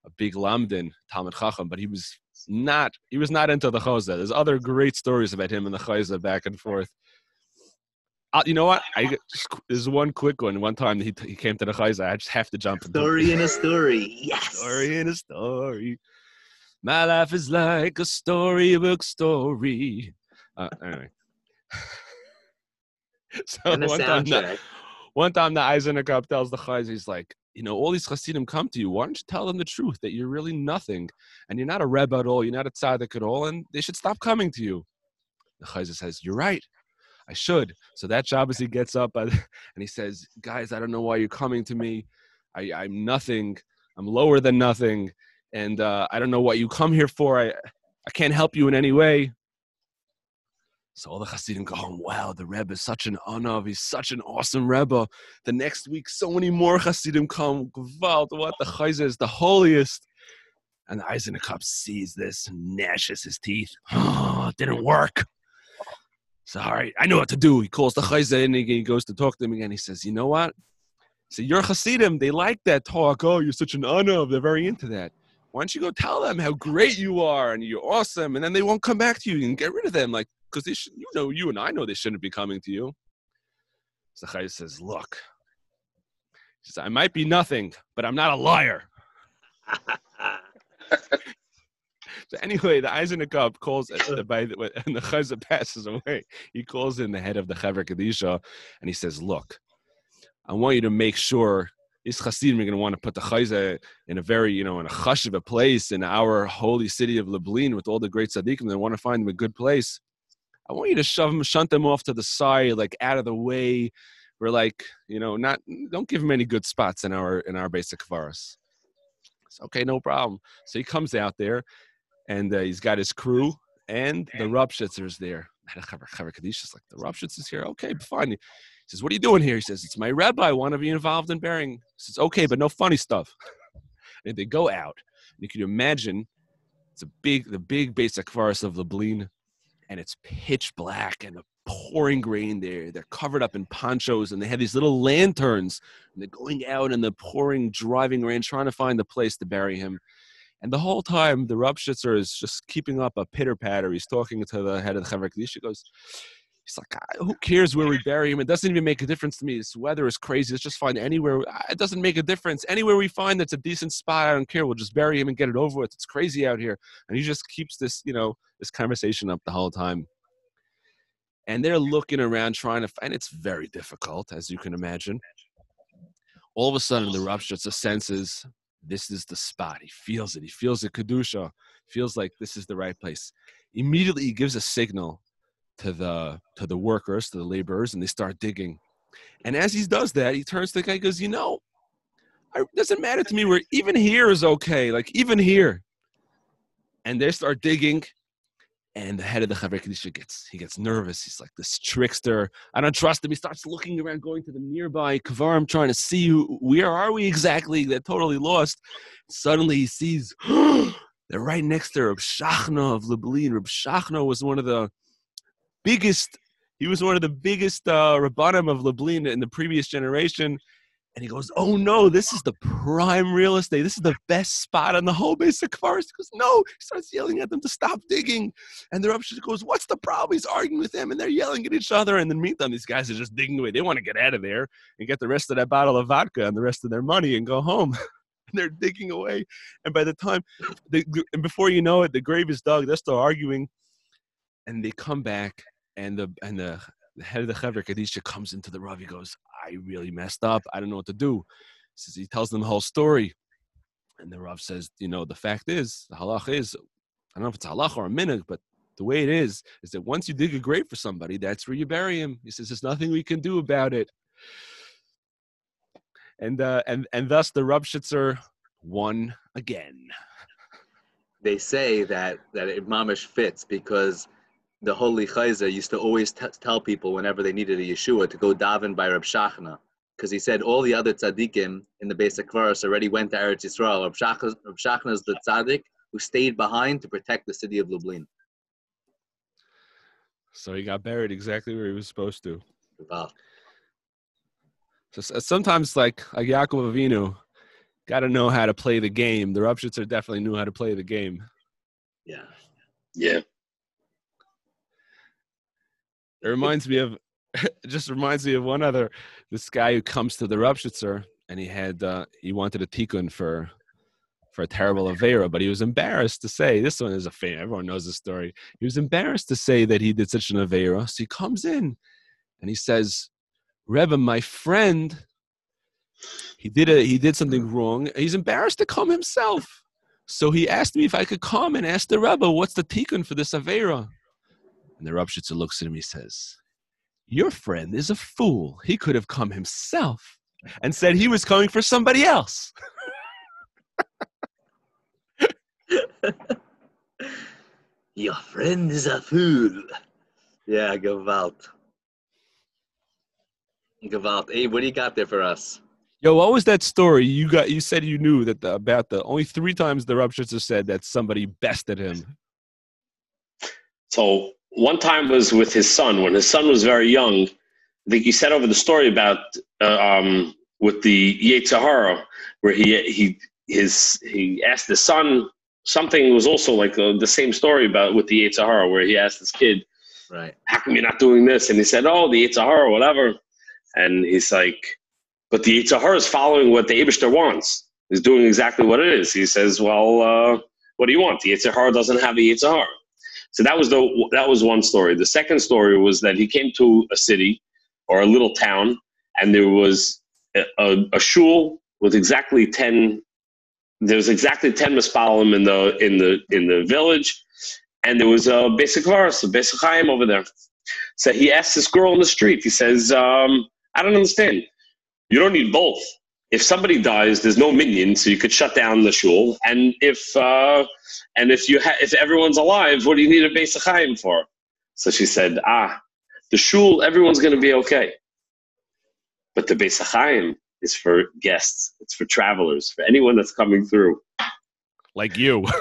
a big lamdan Talmud Chacham. But he was not. He was not into the chozeh. There's other great stories about him and the chozeh back and forth. Uh, you know what? I there's one quick one. One time he he came to the chozeh. I just have to jump. into- Story in a story. Yes. story in a story. My life is like a storybook story. Uh, anyway. so one time, the, soundtrack. one time the Eisener tells the Chayz, he's like, you know, all these Hasidim come to you. Why don't you tell them the truth that you're really nothing and you're not a Rebbe at all, you're not a tzaddik at all, and they should stop coming to you. The Chayz says, you're right. I should. So that Shabbos he gets up and he says, guys, I don't know why you're coming to me. I, I'm nothing. I'm lower than nothing and uh, I don't know what you come here for. I I can't help you in any way. So all the Hasidim go, oh, wow, the Rebbe is such an honor. He's such an awesome Rebbe. The next week, so many more Hasidim come. Gewalt, what the Chayzer is the holiest. And the Eisener Kop sees this gnashes his teeth. Oh, it didn't work. So, all right, I know what to do. He calls the Chayzer and he, goes to talk to him again. He says, you know what? So you're Hasidim. They like that talk. Oh, you're such an honor. They're very into that why don't you go tell them how great you are and you're awesome and then they won't come back to you and get rid of them like because they should you know you and i know they shouldn't be coming to you Zachai says look he says, i might be nothing but i'm not a liar so anyway the the cup calls uh, by the, and the chazah passes away he calls in the head of the Chevra Kadisha and he says look i want you to make sure these Hasidim are going to want to put the Chayza in a very, you know, in a hush of a place in our holy city of Lublin with all the great tzaddikim. They want to find them a good place. I want you to shove them, shunt them off to the side, like out of the way. We're like, you know, not don't give them any good spots in our in our beis hakvaros. It's okay, no problem. So he comes out there, and uh, he's got his crew, and the Rupshitzer's there. Kaddish is like the Rupshitzer's here. Okay, fine. He says, "What are you doing here?" He says, "It's my rabbi. I want to be involved in burying." He says, "Okay, but no funny stuff." and they go out, and you can imagine it's a big, the big beis hakvaros of Lublin, and it's pitch black and the pouring rain there. They're covered up in ponchos, and they have these little lanterns, and they're going out in the pouring, driving rain, trying to find the place to bury him. And the whole time, the Rupshitzer is just keeping up a pitter patter. He's talking to the head of the Kaddish. He goes, He's like, "Ah, who cares where we bury him? It doesn't even make a difference to me. This weather is crazy. Let's just find anywhere. It doesn't make a difference. Anywhere we find that's a decent spot, I don't care. We'll just bury him and get it over with. It's crazy out here. And he just keeps this, you know, this conversation up the whole time. And they're looking around trying to find. It's very difficult, as you can imagine. All of a sudden, the Rupshitzer senses this is the spot. He feels it. He feels the kedusha. Feels like this is the right place. Immediately, he gives a signal to the to the workers, to the laborers, and they start digging. And as he does that, he turns to the guy, goes, "You know, it doesn't matter to me where even here is okay. Like even here." And they start digging, and the head of the Chevra Kadisha gets he gets nervous. He's like this trickster. I don't trust him. He starts looking around, going to the nearby Kavarim, trying to see who, where are we exactly. They're totally lost. Suddenly he sees they're right next to Reb Shachna of Lublin. Reb Shachna was one of the biggest. He was one of the biggest uh, rabbanim of Lublin in the previous generation, And he goes, Oh no, this is the prime real estate. This is the best spot on the whole beis hakvaros. He goes, No. He starts yelling at them to stop digging. And the Rebbe goes, What's the problem? He's arguing with them and they're yelling at each other. And then meantime, these guys are just digging away. They want to get out of there and get the rest of that bottle of vodka and the rest of their money and go home. they're digging away. And by the time, the, and before you know it, the grave is dug. They're still arguing. And they come back and the, and the, the head of the Chevra Kadisha comes into the Rav. He goes, I really messed up. I don't know what to do. He says he tells them the whole story. And the Rav says, you know, the fact is, the halach is, I don't know if it's halach or a minute, but the way it is, is that once you dig a grave for somebody, that's where you bury him. He says, there's nothing we can do about it. And uh, and and thus the Rupshitzer won again. They say that that it mamish fits because the holy Chayzer used to always t- tell people whenever they needed a Yeshua to go daven by Rab Shachna. Because he said all the other tzaddikim in the beis hakvaros already went to Eretz Yisrael. Rab Shachna, Rab Shachna is the tzaddik who stayed behind to protect the city of Lublin. So he got buried exactly where he was supposed to. Wow. So sometimes, like like Yaakov Avinu, got to know how to play the game. The Rupshitzer definitely knew how to play the game. Yeah. Yeah. It reminds me of, just reminds me of one other, this guy who comes to the Rupshitzer and he had, uh, he wanted a tikkun for, for a terrible Avera, but he was embarrassed to say, this one is a fan, everyone knows the story. He was embarrassed to say that he did such an Avera. So he comes in and he says, Rebbe, my friend, he did a, he did something wrong. He's embarrassed to come himself. So he asked me if I could come and ask the Rebbe, what's the tikkun for this Avera? And the Rupshitzer looks at him, he says, Your friend is a fool. He could have come himself and said he was coming for somebody else. Your friend is a fool. Yeah, Gewalt. Gewalt. Hey, what do you got there for us? Yo, what was that story you got? You said you knew that the, about the only three times the Rupshitzer said that somebody bested him. So one time was with his son when his son was very young. I think he said over the story about uh, um, with the Yetzer Hara, where he he his he asked his son something was also like uh, the same story about with the Yetzer Hara, where he asked his kid, Right. "How come you're not doing this?" And he said, "Oh, the Yetzer Hara, whatever." And he's like, "But the Yetzer Hara is following what the Abishter wants. He's doing exactly what it is." He says, "Well, uh, what do you want? The Yetzer Hara doesn't have a Yetzer Hara." So that was the that was one story. The second story was that he came to a city or a little town, and there was a, a, a shul with exactly ten. There was exactly ten mispalim in the in the in the village, and there was a beis hakvaros, a beis chaim over there. So he asked this girl on the street. He says, um, "I don't understand. You don't need both. If somebody dies, there's no minyan, so you could shut down the shul. And if uh, and if you ha- if everyone's alive, what do you need a Beis Chaim for? So she said, Ah, the shul, everyone's going to be okay. But the Beis Chaim is for guests. It's for travelers, for anyone that's coming through. Like you.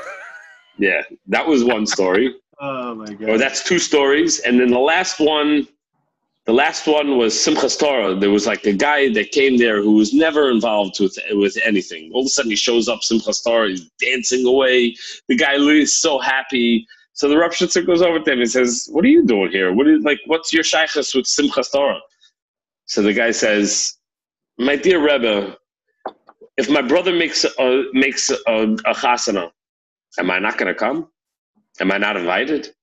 Yeah, that was one story. Oh my god. or that's two stories. And then the last one, the last one was Simchas Torah. There was like a guy that came there who was never involved with with anything. All of a sudden, he shows up Simchas Torah. He's dancing away. The guy is so happy. So the Rupshitzer goes over to him and says, "What are you doing here? What is like? What's your shaychus with Simchas Torah?" So the guy says, "My dear Rebbe, if my brother makes a, makes a, a chasana, am I not going to come? Am I not invited?"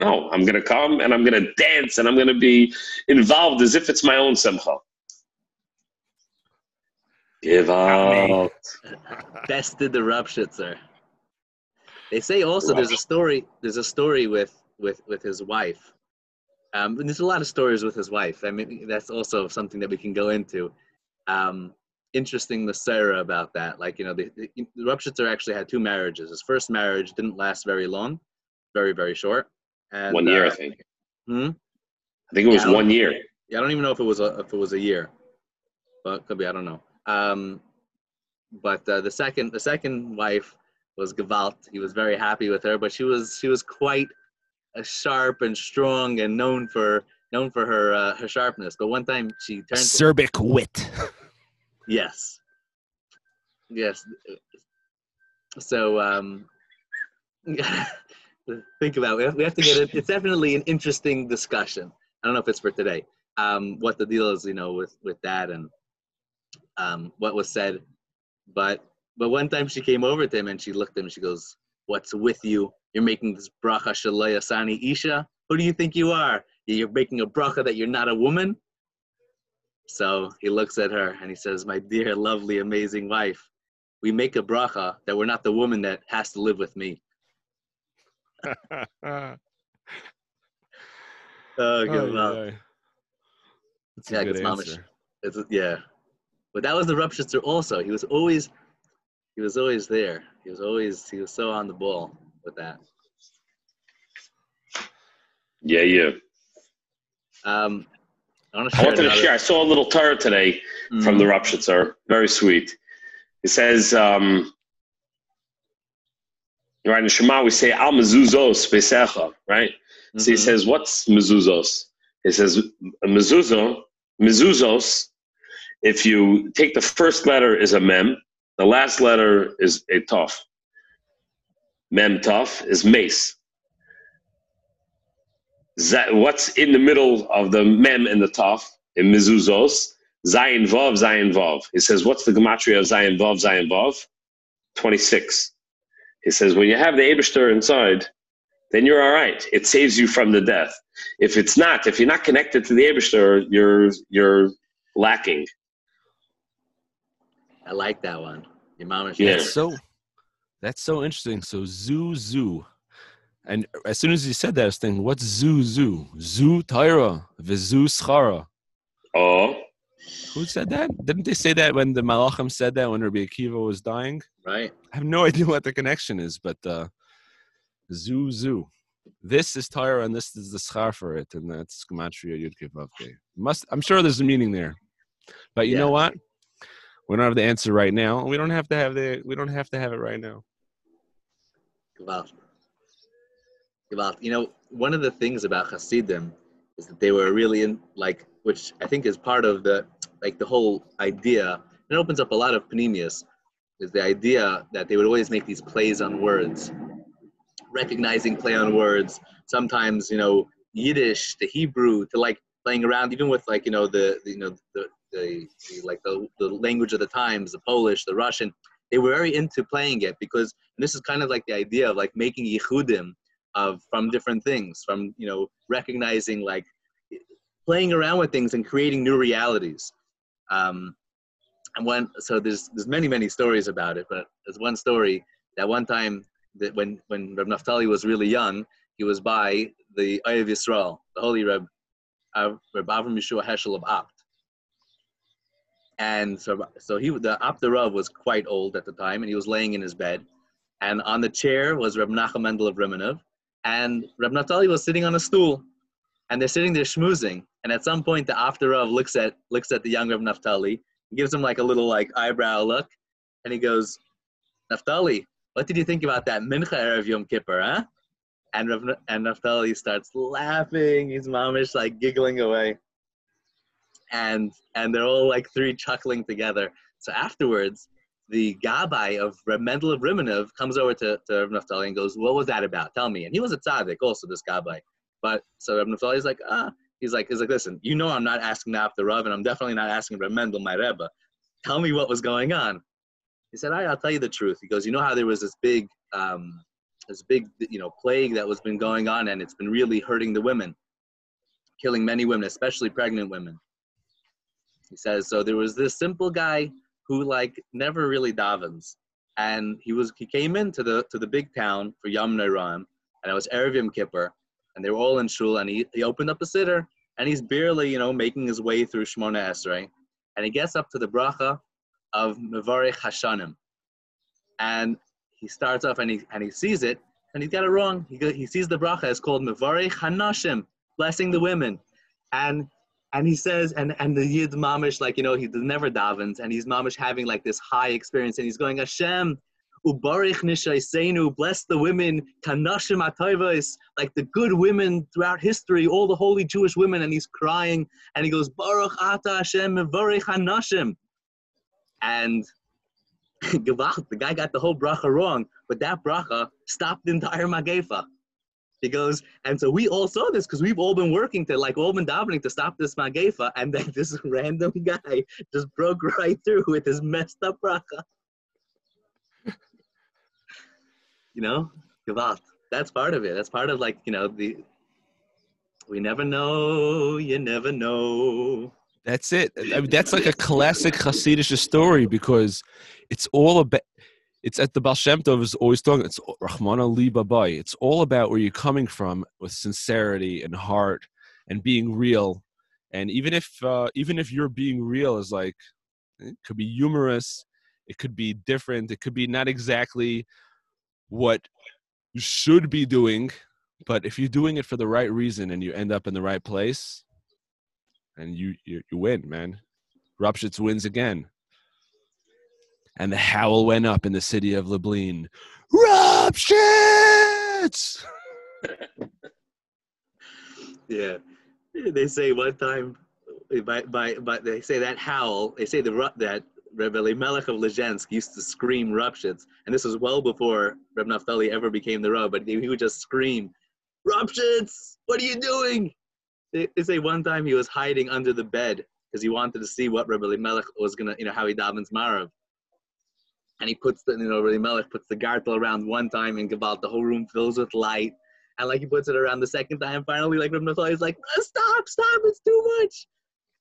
No, I'm going to come and I'm going to dance and I'm going to be involved as if it's my own simcha. Give up. bested the Rupshitzer. They say also there's a story. There's a story with with with his wife. Um, and there's a lot of stories with his wife. I mean, that's also something that we can go into. Um, interesting, the Sarah about that. Like you know, the, the, the actually had two marriages. His first marriage didn't last very long, very very short. And, One year, uh, I think. Hmm? I think it was Yeah, one year. Yeah, I don't even know if it was a if it was a year, but could be. I don't know. Um, but uh, the second the second wife was Gewalt. He was very happy with her, but she was she was quite uh, sharp and strong and known for known for her uh, her sharpness. But one time she turned to Serbic wit. Yes. Yes. So um, think about it. We have to get it. It's definitely an interesting discussion. I don't know if it's for today. Um, what the deal is, you know, with with that and um, what was said. But but one time she came over to him and she looked at him she goes, "What's with you? You're making this bracha shelo asani isha. Who do you think you are? You're making a bracha that you're not a woman." So he looks at her and he says, My dear, lovely, amazing wife, we make a bracha that we're not the woman that has to live with me. oh, good oh, That's yeah, good answer. It's, yeah. But that was the Rupshitzer also. He was always he was always there. He was always he was so on the ball with that. Yeah, yeah. Um, I, I wanted to share. I saw a little Torah today mm-hmm. from the Rupshitzer. Very sweet. It says, um, right in Shema we say Al mezuzos besecha, right? Mm-hmm. So he mm-hmm. says, what's mezuzos? He says mezuzo, mezuzos. If you take the first letter is a mem, the last letter is a tof. Mem tof is mace what's in the middle of the mem and the taf in mezuzos? Zayin Vav, Zayin Vav. He says, what's the gematria of Zayin Vav, Zayin Vav? 26. He says, when you have the Abishter inside, then you're all right. It saves you from the death. If it's not, if you're not connected to the Abishter, you're, you're lacking. I like that one. Your mom is yeah. so that's so interesting. So zoo zoo. And as soon as he said that, I was thinking, what's zoo zoo? Zoo Torah, vizu schara. Oh. Who said that? Didn't they say that when the Malachim said that when Rabbi Akiva was dying? Right. I have no idea what the connection is, but uh, zoo zoo. This is Tyra and this is the schar for it, and that's Gematria Yudke Must I'm sure there's a meaning there. But you yeah. know what? We don't have the answer right now. We don't have to have the we don't have to have it right now. Wow about you know one of the things about Hasidim is that they were really in like which I think is part of the like the whole idea. It opens up a lot of pnimius is the idea that they would always make these plays on words, recognizing play on words. Sometimes you know Yiddish to Hebrew to like playing around even with like you know the, the you know the, the, the like the, the language of the times, the Polish, the Russian. They were very into playing it because this is kind of like the idea of like making yichudim of from different things, from you know recognizing like playing around with things and creating new realities. Um, and one, so there's there's many many stories about it, but there's one story that one time that when when Reb Naftali was really young, he was by the Ohev Yisrael, the holy Reb uh, Reb Avram Yeshua Heschel of Apt. And so, so he the Apt Rav was quite old at the time, and he was laying in his bed, and on the chair was Reb Menachem Mendel of Rimanov, and Reb Naftali was sitting on a stool, and they're sitting there schmoozing. And at some point, the Apter Rav looks at looks at the young Reb Naftali, gives him like a little like eyebrow look, and he goes, "Naftali, what did you think about that mincha erev Yom Kippur, huh?" And Rav, and Naftali starts laughing. His is like giggling away, and and they're all like three chuckling together. So afterwards, the Gabbai of Mendel of Rimanov comes over to, to Reb Naftali and goes, What was that about? Tell me. And he was a tzaddik also, this Gabbai. But so Reb Naftali is like, Ah, he's like, he's like, listen, you know I'm not asking that the Rav, and I'm definitely not asking Reb Mendel, my Rebbe. Tell me what was going on. He said, right, I'll tell you the truth. He goes, You know how there was this big, um, this big, you know, plague that was been going on, and it's been really hurting the women, killing many women, especially pregnant women. He says, So there was this simple guy who like never really davens. And he was he came into the to the big town for Yom Nairam, and it was Erev Yom Kippur, and they were all in shul, and he, he opened up a siddur, and he's barely you know making his way through Shmona Esrei, and he gets up to the bracha of Mevarich Hashanim, and he starts off and he and he sees it, and he's got it wrong. He he sees the bracha is called Mevarich Hanashim, blessing the women, and and he says, and and the Yid Mamish, like you know, he never davens, and he's Mamish having like this high experience, and he's going, Hashem, ubarich nishaisenu, bless the women, kanashim atayvais, like the good women throughout history, all the holy Jewish women, and he's crying, and he goes, Baruch ata Hashem, mevarich hanashim. and the guy got the whole bracha wrong, but that bracha stopped the entire magefa. He goes, and so we all saw this because we've all been working to, like, all been davening to stop this magefa, and then this random guy just broke right through with his messed up bracha. You know, Gewalt. That's part of it. That's part of, like, you know, the, we never know, you never know. That's it. I mean, that's like a classic Hasidic story because it's all about. It's at the Baal Shem Tov is always talking. It's Rachmana Liba Bai. It's all about where you're coming from with sincerity and heart and being real. And even if uh, even if you're being real is like it could be humorous, it could be different, it could be not exactly what you should be doing, but if you're doing it for the right reason and you end up in the right place, and you you, you win, man. Rupshitz wins again. And the howl went up in the city of Lublin. Rupshitz! yeah. They say one time by by by they say that howl, they say the that Rebbe Melech of Lezhensk used to scream Rupshitz, and this was well before Reb Naftali ever became the Reb, but he would just scream, Rupshitz, what are you doing? They, say one time he was hiding under the bed because he wanted to see what Rebbe Melech was gonna, you know, how he davens Marav. And he puts the, you know, Rebbe Melech puts the gartel around one time and about the whole room fills with light. And like he puts it around the second time, finally, like Rebbe Naftali is like, stop, stop, it's too much.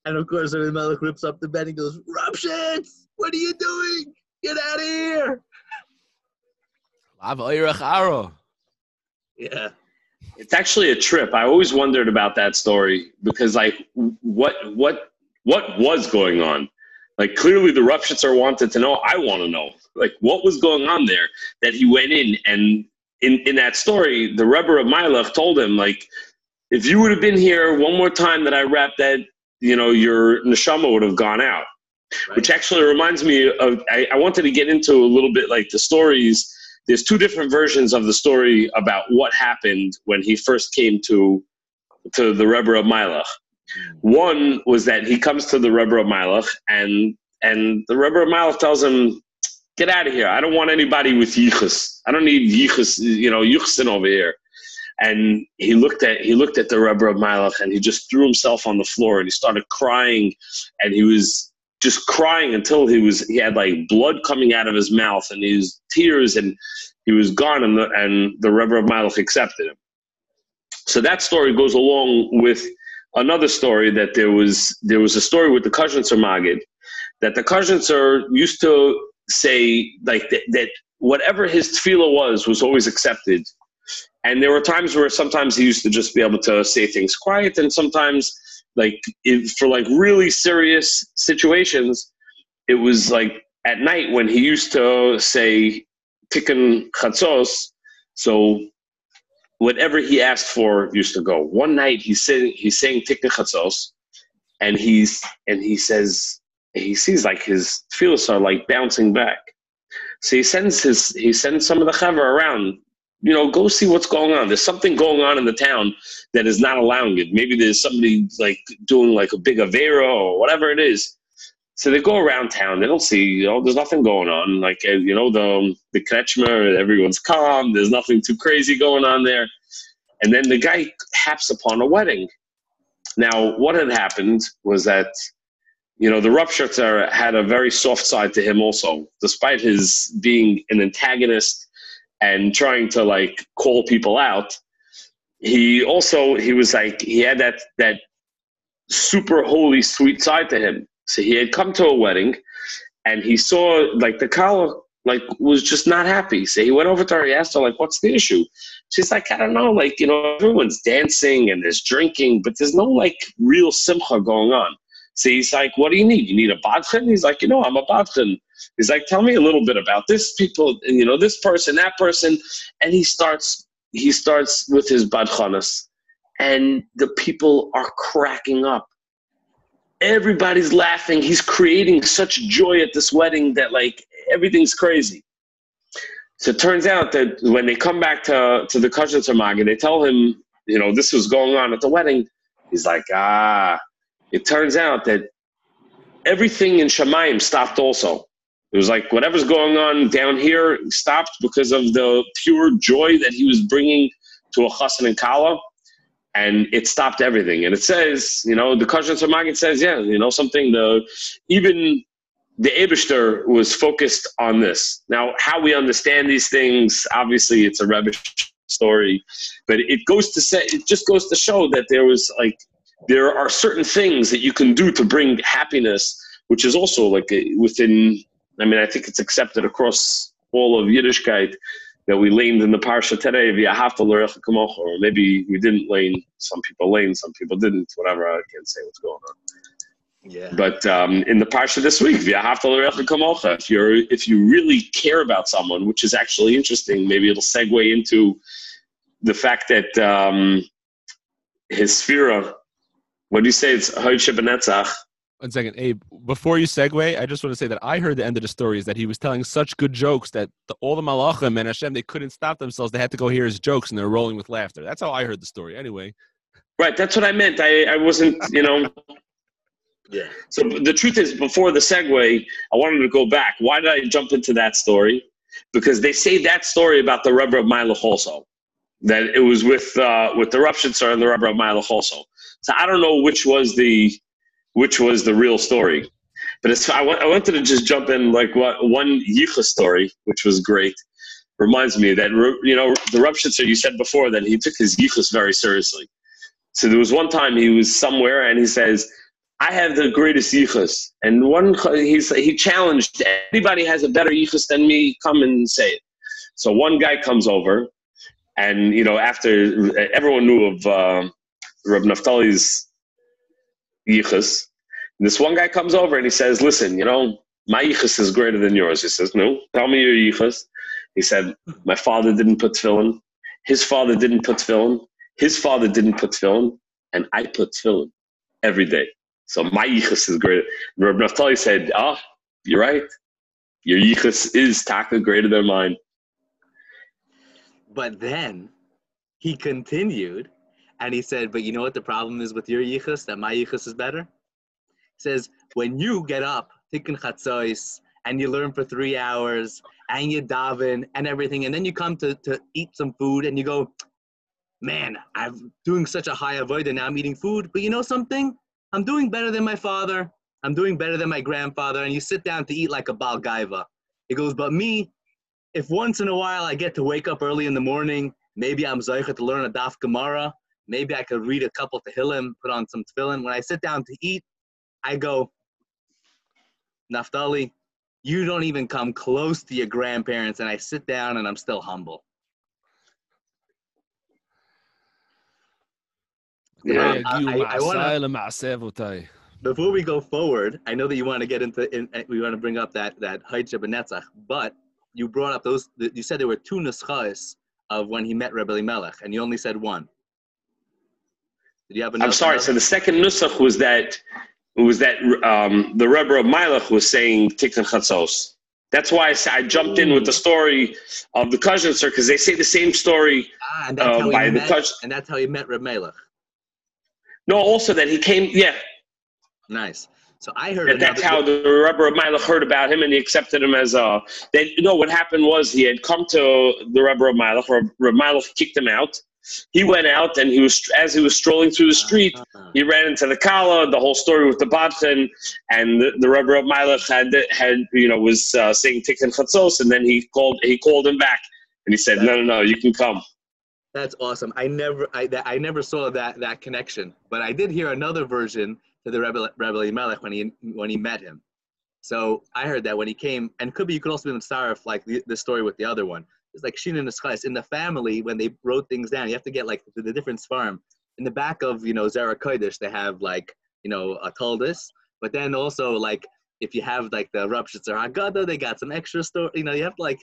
And of course, Rebbe Melech rips up the bed and goes, Rupshitz, what are you doing? Get out of here. Yeah. It's actually a trip. I always wondered about that story because, like, what what what was going on? Like, clearly the Rupshitzer wanted to know. I want to know, like, what was going on there that he went in and in in that story, the Rebbe of Mailach told him, like, if you would have been here one more time that I rapped that, you know, your neshama would have gone out. Right. Which actually reminds me of I, I wanted to get into a little bit like the stories there's two different versions of the story about what happened when he first came to to the Rebbe of Mailach. Hmm. One was that he comes to the Rebbe of Mailach and and the Rebbe of Mailach tells him, "Get out of here! I don't want anybody with yichus. I don't need yichus. You know, yichusin over here." And he looked at he looked at the Rebbe of Mailach and he just threw himself on the floor and he started crying and he was just crying until he was he had like blood coming out of his mouth and his tears and he was gone and the, and the Rebbe of Malach accepted him. So that story goes along with another story that there was there was a story with the Kozhnitzer Magid that the Kozhnitzer used to say like that, that whatever his tefillah was was always accepted. And there were times where sometimes he used to just be able to say things quiet, and sometimes like if, for like really serious situations, it was like at night when he used to say tikkun chatzos. So whatever he asked for used to go. One night he's saying he's saying tikkun chatzos, and he's and he says he sees like his feels are like bouncing back. So he sends his he sends some of the chaver around you know, go see what's going on. There's something going on in the town that is not allowing it. Maybe there's somebody like doing like a big Avera or whatever it is. So they go around town. They don't see, you know, there's nothing going on. Like, uh, you know, the, the Kretschmer, everyone's calm. There's nothing too crazy going on there. And then the guy haps upon a wedding. Now, what had happened was that, you know, the Rupshitzer had a very soft side to him also, despite his being an antagonist and trying to like call people out he also he was like he had that that super holy sweet side to him. So he had come to a wedding and he saw like the cow like was just not happy. So he went over to her he asked her like what's the issue? She's like i don't know like you know everyone's dancing and there's drinking but there's no like real simcha going on. So he's like what do you need? You need a badchen he's like you know i'm a badchen He's like, tell me a little bit about this people, you know, this person, that person, and he starts he starts with his badchanas, and the people are cracking up. Everybody's laughing. He's creating such joy at this wedding that like everything's crazy. So it turns out that when they come back to to the Kozhnitzer Magid, they tell him, you know, this was going on at the wedding. He's like, ah. It turns out that everything in Shemayim stopped also It was like whatever's going on down here stopped because of the pure joy that he was bringing to a chassan and kala, and it stopped everything. And it says, you know, the Kajran Magid says, yeah, you know, something the even the Abishter was focused on this. Now, how we understand these things, obviously, it's a rubbish story, but it goes to say, it just goes to show that there was like, there are certain things that you can do to bring happiness, which is also like within, I mean, I think it's accepted across all of Yiddishkeit that we leaned in the parsha today or maybe we didn't lean. Some people lane, some people didn't. Whatever, I can't say what's going on. Yeah. But um, in the parsha this week, if you're if you really care about someone, which is actually interesting, maybe it'll segue into the fact that um, his sphera. What do you say? It's Hoyt One second, Abe. Before you segue, I just want to say that I heard the end of the story is that he was telling such good jokes that the, all the malachim and Hashem they couldn't stop themselves. They had to go hear his jokes and they're rolling with laughter. That's how I heard the story. Anyway. Right. That's what I meant. I, I wasn't. You know. Yeah. So the truth is, before the segue, I wanted to go back. Why did I jump into that story? Because they say that story about the rubber of Meilach also, that it was with uh, with the Rupshitzer and the rubber of Meilach also. So I don't know which was the which was the real story, but it's, I, w- I wanted to just jump in like what one Yicha story, which was great. Reminds me that you know the Rupshitzer you said before that he took his Yichus very seriously. So there was one time he was somewhere and he says I have the greatest yichus. And one, he's, he challenged, anybody has a better yichus than me, come and say it. So one guy comes over, and, you know, after everyone knew of uh, Reb Naftali's yichus, this one guy comes over and he says, listen, you know, my yichus is greater than yours. He says, no, tell me your yichus. He said, my father didn't put tefillin. His father didn't put tefillin. His father didn't put tefillin. And I put tefillin every day. So my yichus is greater. Rabbi Naftali said, "Ah, oh, you're right. Your yichus is taka greater than mine." But then he continued, and he said, "But you know what the problem is with your yichus? That my yichus is better." He says, "When you get up, tikkun chatzos, and you learn for three hours, and you daven and everything, and then you come to, to eat some food, and you go." Man, I'm doing such a high avoid, and now I'm eating food. But you know something? I'm doing better than my father. I'm doing better than my grandfather. And you sit down to eat like a balgaiva. He goes, but me, if once in a while I get to wake up early in the morning, maybe I'm zaycha to learn a daf gemara. Maybe I could read a couple tehillim, put on some tefillin. When I sit down to eat, I go, Naftali, you don't even come close to your grandparents. And I sit down and I'm still humble. Yeah, I, wanna, before we go forward, I know that you want to get into, in, eh, we want to bring up that that Haitcha Benetzach, but you brought up those. You said there were two nuschas of when he met Rebbe Melech, and you only said one. Did you have another? I'm sorry. So the second nusach was that was that um, the Rebbe of Melech was saying Tikkun Chatzos. That's why I, I jumped Ooh. in with the story of the Kozhnitzer because they say the same story ah, and that's uh, by the met, And that's how he met Reb Melech. No, also that he came. Yeah. Nice. So I heard. that's how the Rebbe of Mila heard about him, and he accepted him as a. Then you know what happened was he had come to the Rebbe of Mila. Rebbe Mila kicked him out. He went out, and he was as he was strolling through the street, uh-huh. he ran into the Kala. The whole story with the Badchen, and the, the Rebbe of Mila had had you know was uh, saying Tikkun Chatzos, and then he called he called him back, and he said, "No, no, no, you can come." That's awesome. I never, I, I never saw that that connection, but I did hear another version to the Rebbe, Rebbe Melech when he when he met him. So I heard that when he came, and could be you could also be in Sarif like the, the story with the other one. It's like Shin and Eschais in the family when they wrote things down. You have to get like the, the different farm in the back of you know Zera Kodesh. They have like you know a Taldas, but then also like if you have like the Rupshitzer Haggadah, they got some extra story. You know, you have to like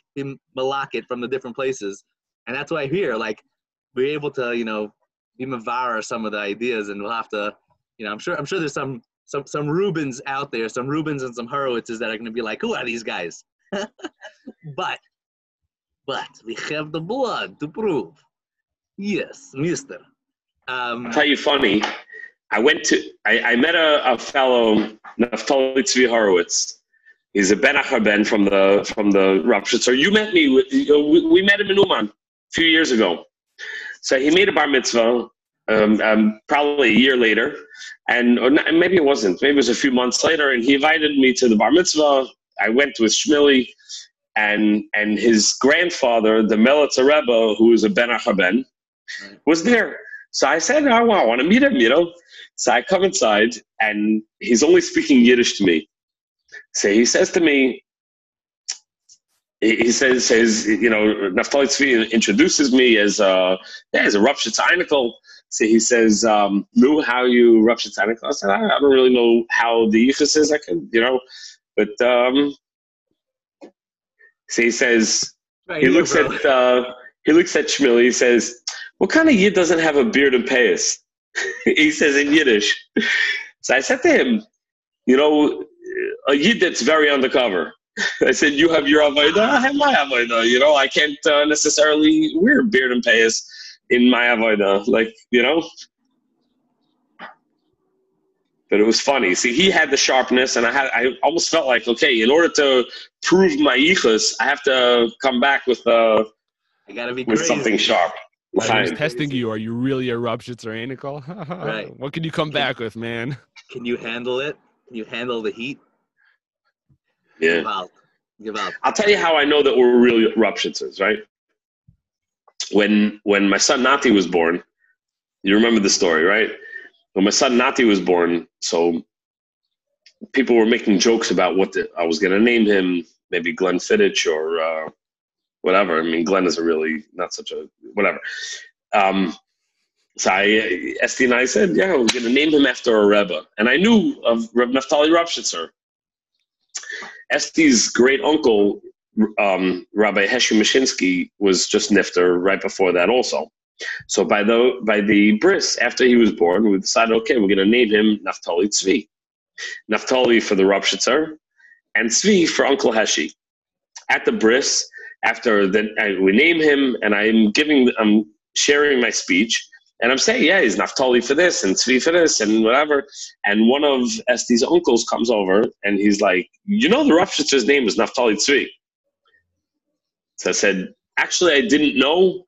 malak it from the different places, and that's why hear like we're able to, you know, be mavar some of the ideas, and we'll have to, you know, I'm sure I'm sure there's some some some Rubens out there, some Rubens and some Horowitzes that are going to be like, who are these guys? but but we have the blood to prove. Yes, Mister. Um, I'll tell you funny. I went to I, I met a, a fellow Naftali Tzvi Horowitz He's a Ben Ben from the from the Ropshitzer. You met me. With, we, we met him in Uman a few years ago. So he made a bar mitzvah um, um, probably a year later, and not, maybe it wasn't. Maybe it was a few months later, and he invited me to the bar mitzvah. I went with Shmili, and and his grandfather, the Melitzer Rebbe, who was a Ben Ben, was there. So I said, oh, I want to meet him, you know. So I come inside, and he's only speaking Yiddish to me. So he says to me, he says, says you know, Naftali Tzvi introduces me as a, yeah, as a Rupshitz Einikel. So he says, um, knew how you Rupshitz Einikel. I said, I, I, don't really know how the Yichus is. I can, you know, but um, so he says, right, he looks at, uh, he looks at Shmili. He says, what kind of Yid doesn't have a beard and payas? he says in Yiddish. So I said to him, you know, a Yid that's very undercover. I said, you have your avodah, I have my avodah. You know, I can't uh, necessarily wear beard and payas in my avodah. Like, you know. But it was funny. See, he had the sharpness, and I had. I almost felt like, okay, in order to prove my yichus, I have to come back with uh, I gotta be with crazy. something sharp. I was testing you. Are you really a Rupshitzer Einikel? right. What can you come back with, man? Can you handle it? Can you handle the heat? Yeah. Give out. Give out. I'll tell you how I know that we're really Rupshitzers, right? When when my son Nati was born, you remember the story, right? When my son Nati was born, so people were making jokes about what the, I was going to name him, maybe Glenn Fittich or uh, whatever. I mean, Glenn is a really not such a whatever. Um, so I, Esty and I said, yeah, we're going to name him after a Rebbe. And I knew of Reb Naftali Ropshitzer. Esti's great uncle, um, Rabbi Heshu Mashinsky, was just nifter right before that also. So by the by the bris after he was born, we decided, okay, we're going to name him Naftali Tzvi. Naftali for the Ropshitzer, and Tzvi for Uncle Heshi. At the bris, after that we name him and I'm giving I'm sharing my speech and I'm saying, yeah, he's Naftali for this and Tzvi for this and whatever. And one of Esty's uncles comes over and he's like, you know, the Ropshitzer's name is Naftali Tzvi. So I said, actually, I didn't know,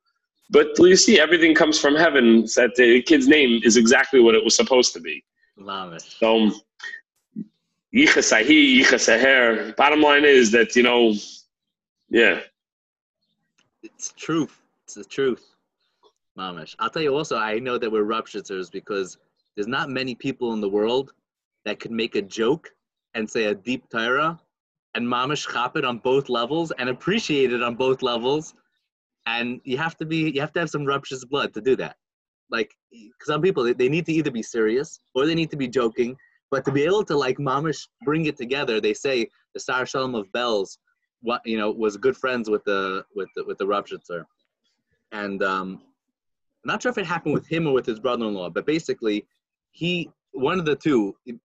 but you see, everything comes from heaven. That the kid's name is exactly what it was supposed to be. Love it. So, Bottom line is that, you know, yeah, it's truth. It's the truth. Mamish. I'll tell you also, I know that we're Rupshitzers because there's not many people in the world that could make a joke and say a deep Torah and Mamish chop it on both levels and appreciate it on both levels. And you have to be, you have to have some Rupshitz blood to do that. Like some people, they, need to either be serious or they need to be joking. But to be able to like Mamish bring it together, they say the Sar Shalom of Belz what you know was good friends with the with the, with the Ropshitzer, and um, I'm not sure if it happened with him or with his brother-in-law, but basically, he one of the two, he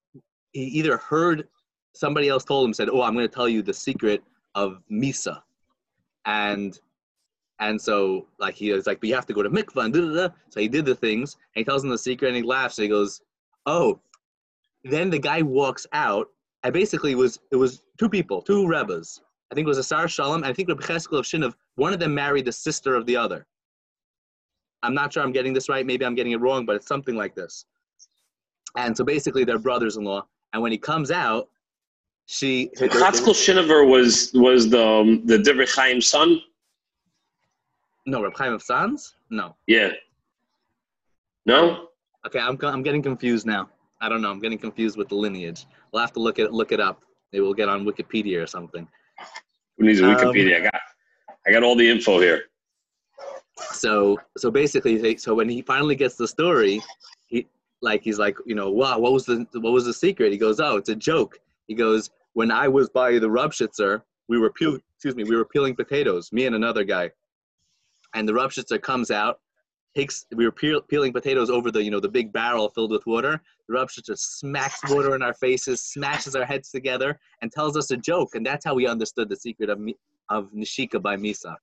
either heard somebody else told him said, "Oh, I'm going to tell you the secret of Misa," and and so like he was like, "But you have to go to mikvah." And da, da, da. So he did the things, and he tells him the secret, and he laughs. And he goes, "Oh." Then the guy walks out. I basically was it was two people, two rebbes, I think it was a Sar Shalom, and I think Rabbi Cheskel of Shinav, one of them married the sister of the other. I'm not sure I'm getting this right. Maybe I'm getting it wrong, but it's something like this. And so basically, they're brothers-in-law. And when he comes out, she. Chatzkel Shinover was was the um, the Divrei Chaim son. No, Reb Chaim of Sanz. No. Yeah. No. Okay, I'm I'm getting confused now. I don't know. I'm getting confused with the lineage. We'll have to look it look it up. Maybe we'll get on Wikipedia or something. Who needs a Wikipedia? Um, I got I got all the info here. So so basically, so when he finally gets the story, he like he's like, you know, wow, what was the what was the secret? He goes, oh, it's a joke. He goes, when I was by the Rupshitzer, we were peeling, excuse me, we were peeling potatoes, me and another guy, and the Rupshitzer comes out takes we were peel, peeling potatoes over the you know the big barrel filled with water. The just smacks water in our faces, smashes our heads together, and tells us a joke, and that's how we understood the secret of of Nishika by Misa.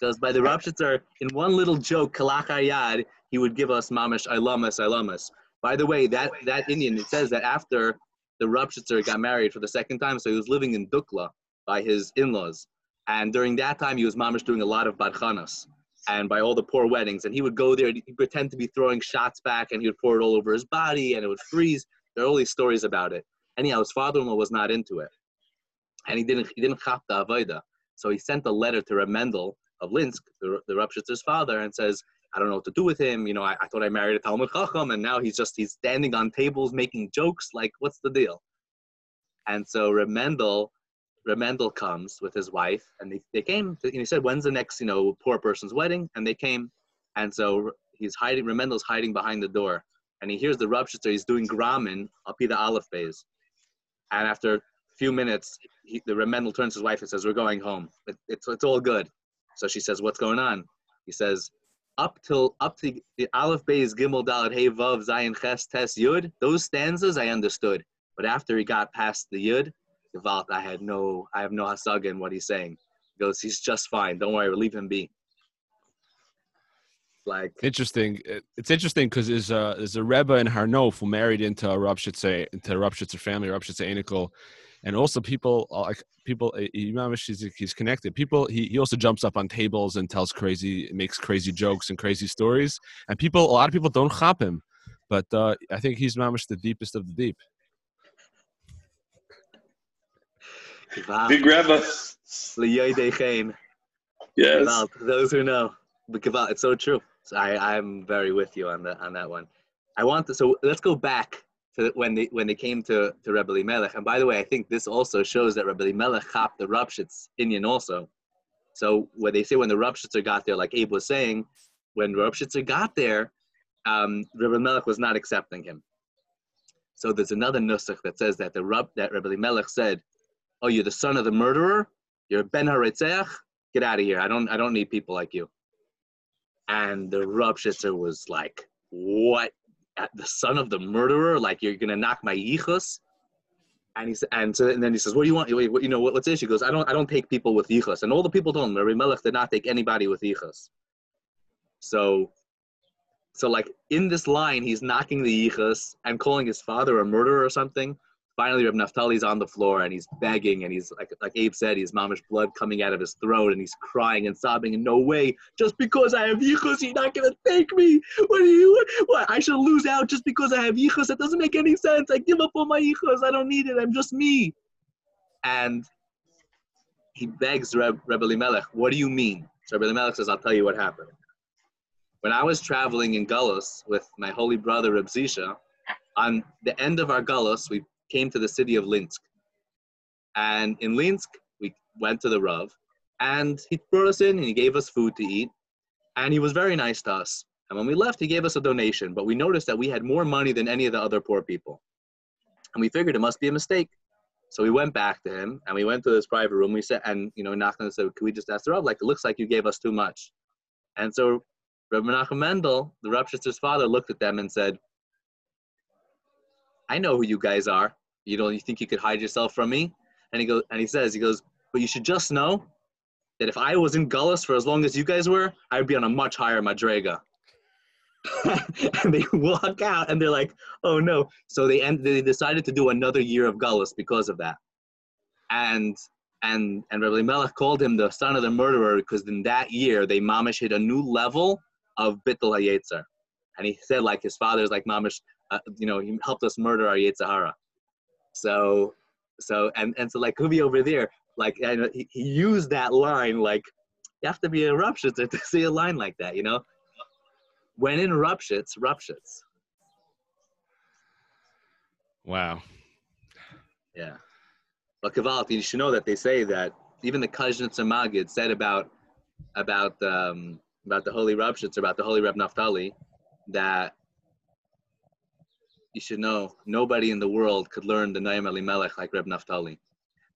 Because by the Rebbe in one little joke, Kalach Yad, he would give us mamish ilamas ilamas. By the way, that that Indian it says that after the Rupshitzer got married for the second time, so he was living in Dukla by his in-laws. And during that time, he was mamish doing a lot of badchanas and by all the poor weddings. And he would go there, and he'd pretend to be throwing shots back, and he would pour it all over his body, and it would freeze. There are all these stories about it. Anyhow, his father-in-law was not into it, and he didn't he didn't chap the avoda. So he sent a letter to Reb Mendel of Linsk, the, the Rupshitzer's father, and says, I don't know what to do with him. You know, I, I thought I married a Talmud Chacham, and now he's just he's standing on tables making jokes. Like, what's the deal? And so Reb Mendel, Reb Mendel comes with his wife, and they, they came. And he said, "When's the next, you know, poor person's wedding?" And they came, and so he's hiding. Reb Mendel's hiding behind the door, and he hears the Rupshitzer. He's doing Gramin up the Aleph Beis, and after a few minutes, he, the Reb Mendel turns to his wife and says, "We're going home. It, it's it's all good." So she says, "What's going on?" He says, "Up till up to the Aleph Beis Gimel Dalet Hey Vav Zayin Ches Tes Yud. Those stanzas I understood, but after he got past the Yud, I had no, I have no hasag in what he's saying. He goes, he's just fine. Don't worry, leave him be." Like Interesting. It's interesting because there's a there's a Rebbe in Har Nof who married into a Rupshitzer into a Rupshitzer family, Rupshitzer Einikel, and also people uh, like people. uh, Imam he's, he's connected. People he, he also jumps up on tables and tells crazy, makes crazy jokes and crazy stories. And people, a lot of people don't chop him, but uh, I think he's mamish the deepest of the deep. Gevalt, Big Chaim. Yes. Gevalt, those who know, but Gevalt, it's so true. So I, I'm very with you on that on that one. I want to. So let's go back to when they when they came to to Rebbe Melech. And by the way, I think this also shows that Rebbe Melech chopped the Rupshitz Indian also. So when they say when the Rupshitzer got there, like Abe was saying, when Rupshitzer got there, um, Rebbe Melech was not accepting him. So there's another nusach that says that the Rub that Rebbe Melech said, "Oh, you're the son of the murderer. You're Ben Haretzeach. Get out of here. I don't I don't need people like you." And the Rupshitzer was like, "What? At the son of the murderer? Like you're gonna knock my yichus?" And he said, and, so, and then he says, "What do you want? You know what, what's the issue?" He goes, "I don't I don't take people with yichus." And all the people told him, Rebbe Melech did not take anybody with yichus. So, so like in this line, he's knocking the yichus and calling his father a murderer or something. Finally, Reb Naftali's on the floor and he's begging and he's like, like Abe said, he's mamish blood coming out of his throat and he's crying and sobbing. And no way, just because I have yichus, you're not gonna take me. What do you? What? I should lose out just because I have yichus? That doesn't make any sense. I give up on my yichus. I don't need it. I'm just me. And he begs Reb, Reb Elimelech, what do you mean? So Reb Elimelech says, I'll tell you what happened. When I was traveling in Gullus with my holy brother Reb Zisha, on the end of our Gullus, we came to the city of Linsk. And in Linsk, we went to the Rav, and he brought us in and he gave us food to eat. And he was very nice to us. And when we left, he gave us a donation, but we noticed that we had more money than any of the other poor people. And we figured it must be a mistake. So we went back to him and we went to this private room. We said, and you know, knocked on and said, Can we just ask the Rav? Like, it looks like you gave us too much. And so Rabbi Menachem Mendel, the Rupshitzer's father, looked at them and said, I know who you guys are. You don't you think you could hide yourself from me? And he goes and he says, he goes, but you should just know that if I was in Gullus for as long as you guys were, I would be on a much higher madrega. and they walk out and they're like, oh no. So they end they decided to do another year of Gullus because of that. And and and Rabbi Melech called him the son of the murderer because in that year they mamish hit a new level of bittul hayetzer. And he said like his father's like mamish, uh, you know, he helped us murder our Yetzer Hara. So, so and and so like Kubi over there, like and he, he used that line like you have to be a Rupshitzer to see a line like that, you know. When in Rupshitz, Rupshitz. Wow. Yeah. But Kavalt, you should know that they say that even the Kozhnitzer Magid said about about um, about the holy Rupshitz, about the holy Reb Naftali, that you should know nobody in the world could learn the Noam Elimelech like Reb Naftali.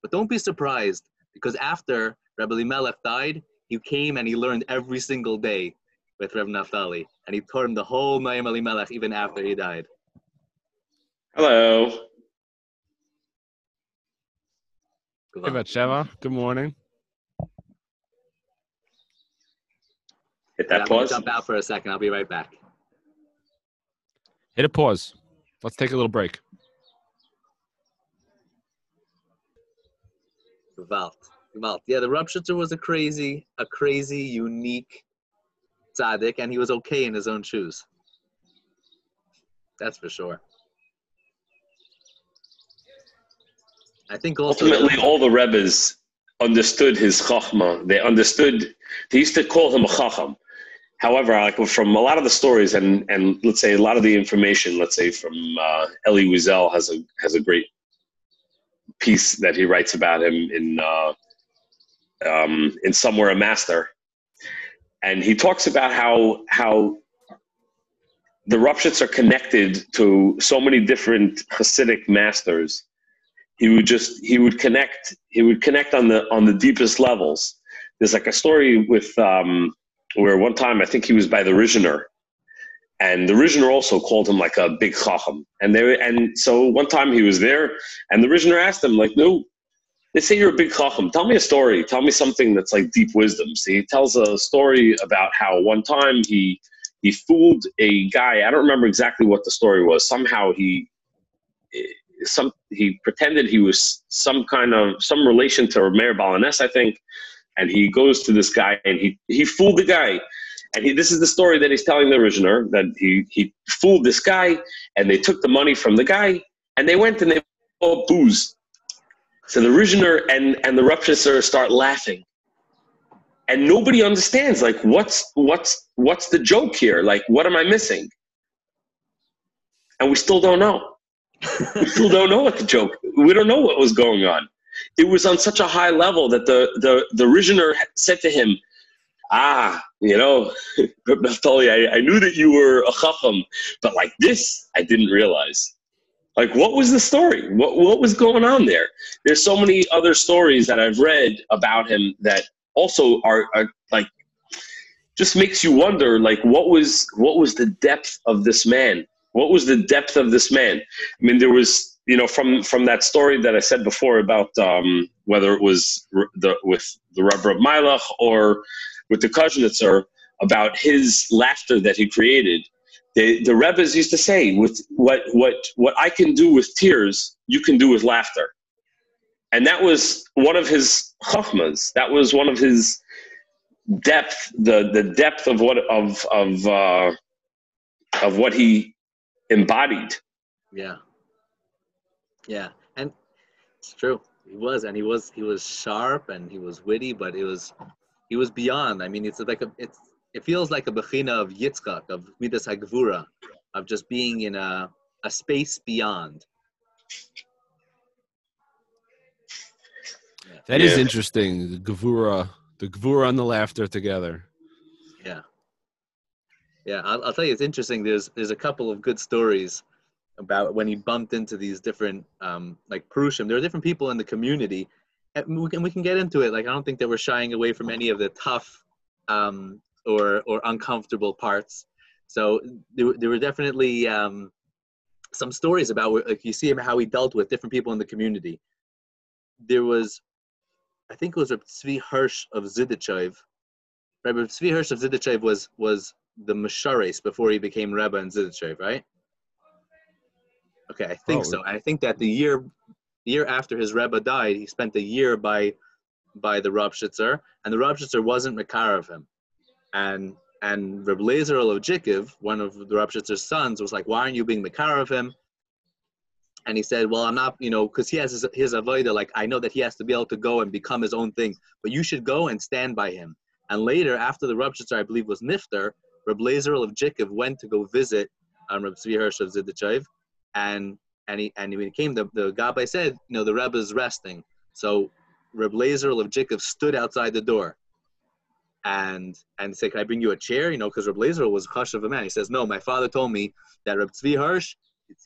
But don't be surprised because after Reb Elimelech died, he came and he learned every single day with Reb Naftali, and he taught him the whole Noam Elimelech even after he died. Hello. Hey, Batsheva. Good morning. Hit Yeah, that I'm gonna pause. jump out for a second. I'll be right back. Hit a pause. Let's take a little break. Gewalt. Gewalt. Yeah, the Rupshitzer was a crazy, a crazy, unique tzaddik, and he was okay in his own shoes. That's for sure. I think ultimately all the rebbes understood his chachma. They understood. They used to call him a chacham. However, like from a lot of the stories and and let's say a lot of the information, let's say from uh, Elie Wiesel has a has a great piece that he writes about him in uh, um, in somewhere a master, and he talks about how how the Rupshitzer connected to so many different Hasidic masters. He would just he would connect he would connect on the on the deepest levels. There's like a story with um, where one time I think he was by the Rizhiner, and the Rizhiner also called him like a big chacham. And they and so one time he was there, and the Rizhiner asked him like, "No, they say you're a big chacham. Tell me a story. Tell me something that's like deep wisdom." So he tells a story about how one time he he fooled a guy. I don't remember exactly what the story was. Somehow he some he pretended he was some kind of some relation to Meir Baal HaNes, I think, and he goes to this guy and he he fooled the guy. And he, this is the story that he's telling the Rizhiner that he he fooled this guy and they took the money from the guy and they went and they bought booze. So the Rizhiner and and the Rupshitzer start laughing. And nobody understands like what's what's what's the joke here? Like what am I missing? And we still don't know. we still don't know what the joke. We don't know what was going on it was on such a high level that the the the Rizhiner said to him, "Ah, you know, Naftali, I, I knew that you were a chacham, but like this, I didn't realize." Like, what was the story? What what was going on there? There's so many other stories that I've read about him that also are, are like just makes you wonder like what was what was the depth of this man what was the depth of this man i mean there was you know, from from that story that I said before about um, whether it was the with the Rebbe of Mailach or with the Kozhnitzer about his laughter that he created. The the Rebbe's used to say, "With what what what I can do with tears, you can do with laughter," and that was one of his chachmas. That was one of his depth, the the depth of what of of uh, of what he embodied. Yeah. Yeah, and it's true. He was, and he was, he was sharp and he was witty, but it was, he was beyond. I mean, it's like a, it's, it feels like a bechina of Yitzchak, of Midas Hagvura, of just being in a, a space beyond. Yeah. That yeah. is interesting. The Gvura, the Gvura and the laughter together. Yeah. Yeah, I'll, I'll tell you, it's interesting. There's there's a couple of good stories about when he bumped into these different um, like Prushim. There are different people in the community, and we can we can get into it. Like I don't think that we're shying away from any of the tough um, or or uncomfortable parts. So there, there were definitely um, some stories about like you see him how he dealt with different people in the community. There was, I think it was Reb Tzvi Hirsch of Zidichev. Reb Tzvi Hirsch of Zidichev was was the Meshares before he became Rebbe in Zidichev, right? Okay, I think oh. so. I think that the year the year after his Rebbe died, he spent a year by by the Rupshitzer, and the Rupshitzer wasn't Makar of him. And and Reb Lezer Olojikov, one of the Rupshitzer's sons, was like, "Why aren't you being Makar of him?" And he said, "Well, I'm not, you know, because he has his, his avodah. Like I know that he has to be able to go and become his own thing, but you should go and stand by him." And later, after the Rupshitzer, I believe, was Nifter, Reb Lezer Olojikov went to go visit um, Reb Tzvi Hirsch of Zidichev, and and he and when he came, the the Gabbai said, you know, the Rebbe is resting. So Reb of Jacob stood outside the door, and and said, "Can I bring you a chair?" You know, because Reb Lazer was a hush of a man. He says, "No, my father told me that Reb Tzvi Hirsch,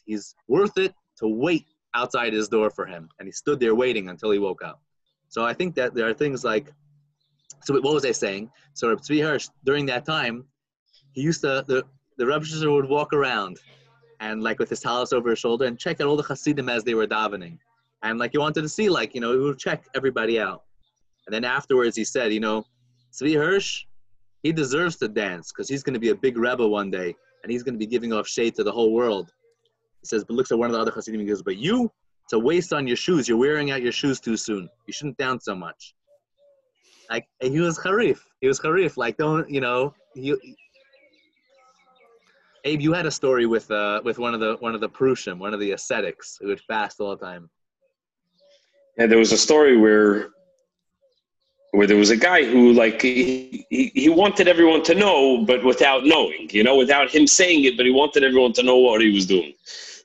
he's worth it to wait outside his door for him." And he stood there waiting until he woke up. So I think that there are things like, so what was I saying? So Reb Tzvi Hirsch during that time, he used to the the Rebbe would walk around and like with his talus over his shoulder and check out all the Hasidim as they were davening. And like he wanted to see, like, you know, he would check everybody out. And then afterwards he said, you know, Tzvi Hirsch, he deserves to dance because he's going to be a big rebel one day and he's going to be giving off shade to the whole world. He says, but looks at one of the other Hasidim and goes, but you, it's a waste on your shoes. You're wearing out your shoes too soon. You shouldn't dance so much. Like he was harif. He was harif. Like don't you know? You, Abe, you had a story with uh with one of the one of the Prushim, one of the ascetics who would fast all the time. And there was a story where where there was a guy who like he, he, he wanted everyone to know but without knowing you know without him saying it but he wanted everyone to know what he was doing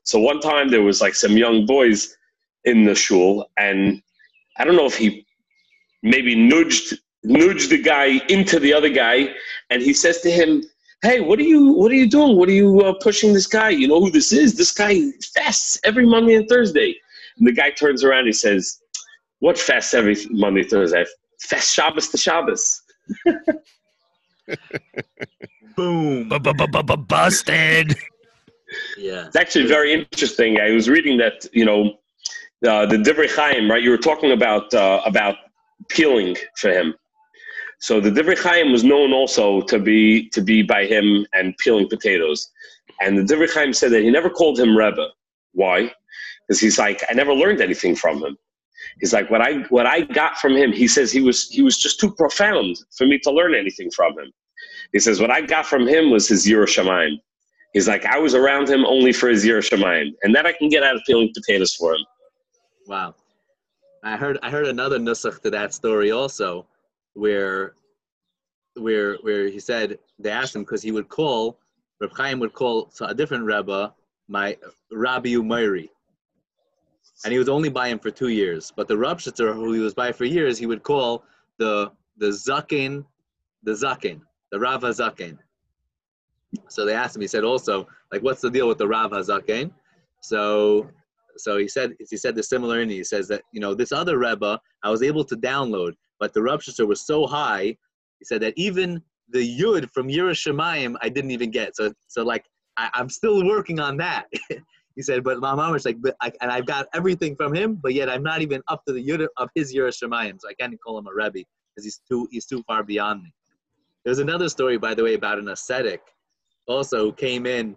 so one time there was like some young boys in the shul and i don't know if he maybe nudged nudged the guy into the other guy and he says to him hey what are you what are you doing what are you uh, pushing this guy you know who this is this guy fasts every monday and thursday and the guy turns around and he says what fasts every monday thursday fast shabbos to shabbos Boom. Busted. Yeah. It's actually very interesting. I was reading that you know uh, the Divrei Chaim, right? You were talking about uh, about peeling for him. So the Divrei Chaim was known also to be to be by him and peeling potatoes. And the Divrei Chaim said that he never called him Rebbe. Why? Because he's like, I never learned anything from him. He's like, what I what I got from him. He says he was he was just too profound for me to learn anything from him. He says what I got from him was his Yiras Shamayim. He's like, I was around him only for his Yiras Shamayim, and that I can get out of peeling potatoes for him. Wow. I heard I heard another nusach to that story also, where where where he said they asked him because he would call Reb Chaim would call a different Rebbe my Rabbi Umairi. And he was only by him for two years. But the Rupshitzer who he was by for years, he would call the the Zakin, the Zakin, the Rav Zakin. So they asked him, he said also, like, what's the deal with the Rav Zakin? So so he said he said the similar and he says that you know this other Rebbe I was able to download, but the Rupshitzer was so high, he said that even the Yud from Yiras Shamayim I didn't even get. So so like I, I'm still working on that. he said, but my mom was like, but I, and I've got everything from him, but yet I'm not even up to the Yud of his Yiras Shamayim, so I can't call him a Rebbe because he's too he's too far beyond me. There's another story, by the way, about an ascetic also who came in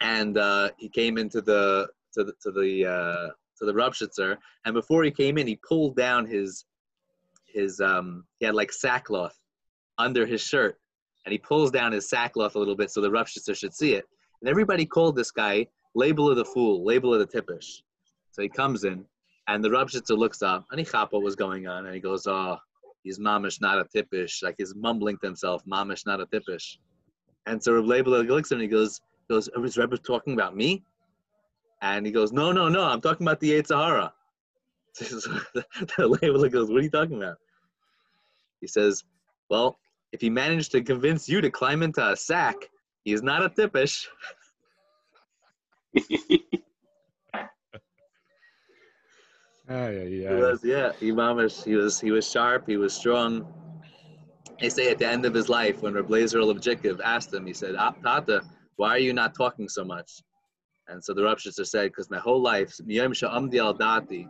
and uh, he came into the to the to the uh, to the Rupshitzer, and before he came in, he pulled down his his um he had like sackcloth under his shirt, and he pulls down his sackcloth a little bit so the Rupshitzer should see it. And everybody called this guy Leibel of the fool, Leibel of the tippish. So he comes in, and the Rupshitzer looks up, and he chop what was going on, and he goes, "Oh, he's mamish, not a tippish." Like he's mumbling to himself, "Mamish, not a tippish." And so Reb Leibel looks at him and he goes, "Goes, is Rebbe talking about me?" And he goes, "No, no, no, I'm talking about the Yetzer Hara." the Leibel goes, "What are you talking about?" He says, "Well, if he managed to convince you to climb into a sack, he's not a tippish." Ay, ay, He was, yeah, he mamish, he was, he was sharp, he was strong. They say at the end of his life, when Reb Blazer Objective asked him, he said, "Ah, Tata, why are you not talking so much? And so the Rupshitzer said, because my whole life, miyom sha'amdi al dati,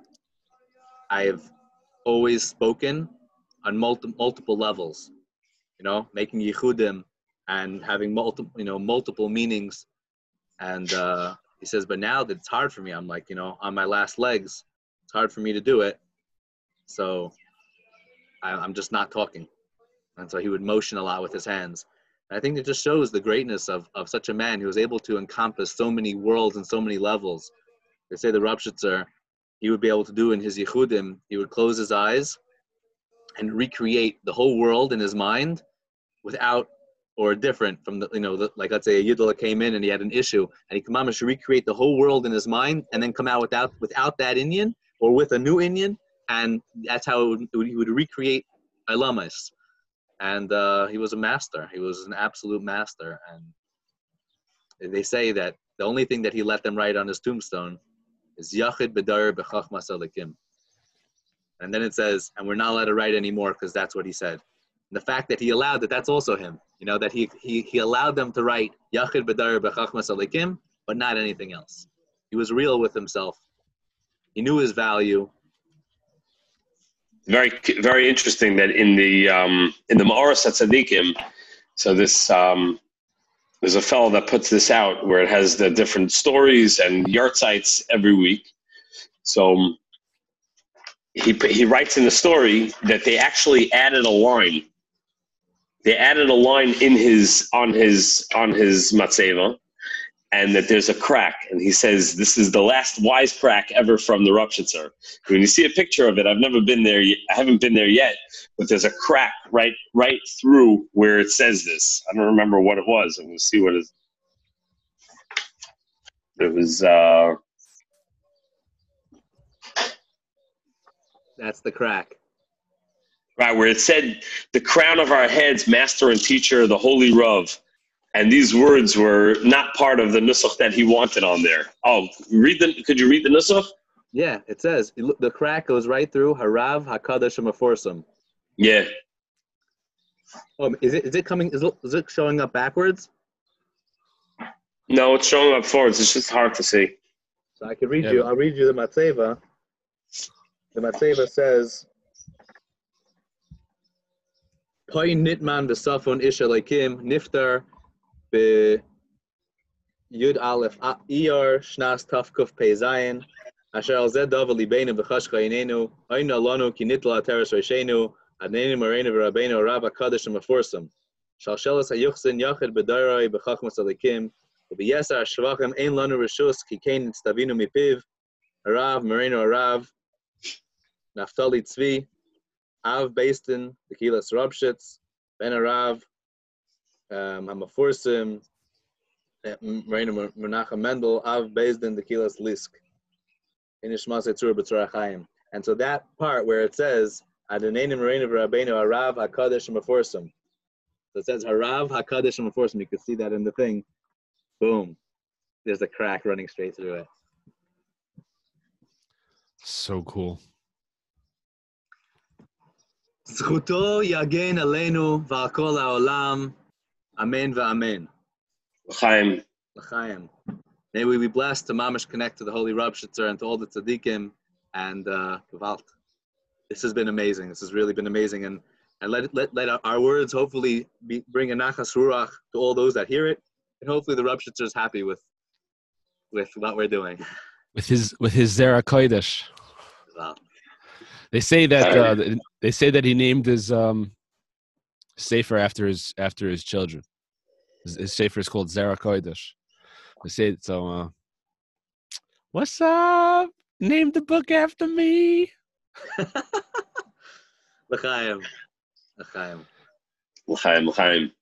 I have always spoken on multi- multiple levels, you know, making yichudim and having multiple, you know, multiple meanings. And uh, he says, but now that it's hard for me, I'm like, you know, on my last legs, it's hard for me to do it. So I, I'm just not talking. And so he would motion a lot with his hands. And I think it just shows the greatness of, of such a man who was able to encompass so many worlds and so many levels. They say the Rupshitzer, he would be able to do in his Yichudim, he would close his eyes and recreate the whole world in his mind without or different from the, you know, the, like let's say a Yidla came in and he had an issue and he out and recreate the whole world in his mind and then come out without, without that Indian or with a new Indian. And that's how it would, he would recreate Ilamas and uh, he was a master. He was an absolute master. And they say that the only thing that he let them write on his tombstone is Yachid Bedar Bechachmas Alikim. And then it says, and we're not allowed to write anymore because that's what he said. And the fact that he allowed that, that's also him. You know, that he, he, he allowed them to write Yachid Bedar Bechachmas Alikim, but not anything else. He was real with himself. He knew his value. very very interesting that in the um, in the Ma'aras Tzadikim, so this um, there's a fellow that puts this out where it has the different stories and yahrzeits every week, So um, he he writes in the story that they actually added a line. They added a line in his on his on his matzeva, and that there's a crack. And he says this is the last wise crack ever from the Rupshitzer. When you see a picture of it, I've never been there. I haven't been there yet, but there's a crack right right through where it says this. I don't remember what it was. I'm gonna see what it. It was. uh That's the crack. right where it said the crown of our heads master and teacher the holy Rav and these words were not part of the nusach that he wanted on there oh read the could you read the nusach Yeah, it says the crack goes right through Harav Hakadosh Maforsim. yeah Oh, is it is it coming? Is it, is it showing up backwards? no it's showing up forwards it's just hard to see So I can read Yeah. you. I'll read you the Matseva. The Matseva says, "Poi nitman v'safon ish elokim niftar be Yud Aleph Eir Shnas Tafkuf Pei Zayin Asher Al Zed Dav Libeinu V'Chashcha Inenu Oyna Lanu Ki Nitla Ateres Reishenu Adnenu Mareinu V'Rabbeinu Rab HaKadosh HaMeforsim Shalshelas HaYuchsin Yachid B'Darai B'Chachmas Alikim V'Yesar Shvachim Ein Lanu Rishus Ki Kein Mipiv Harav Mareinu Harav Naftali Tzvi Av Beistin Tequilas Rabshitz Ben Arav, um, המפורסם, uh, מרינו מנחם מנדל, אב בייסטן, בקהילס ליסק. in Yishmasei Tzur B'Tzur HaChaim. And so that part where it says, Adonai Marina Rabbeinu Harav HaKadosh Meforsim. So it says Harav HaKadosh Meforsim. You can see that in the thing. Boom. There's a crack running straight through it. So cool. זכותו יגן עלינו ועל כל העולם. Amen v'amen. Chaim, L'chaim. May we be blessed to mamish connect to the Holy Rupshitzer and to all the tzaddikim and uh, Gewalt. This has been amazing. This has really been amazing. And, and let, let, let our, our words hopefully be, bring a nachas ruach to all those that hear it. And hopefully the Rupshitzer is happy with, with what we're doing. With his with his Zera Kodesh. Wow. They say that uh, they say that he named his um sefer after his after his children. His, his sefer is called Zera Kodesh. They say it so. Uh, What's up? Name the book after me. L'chaim. L'chaim. L'chaim, L'chaim.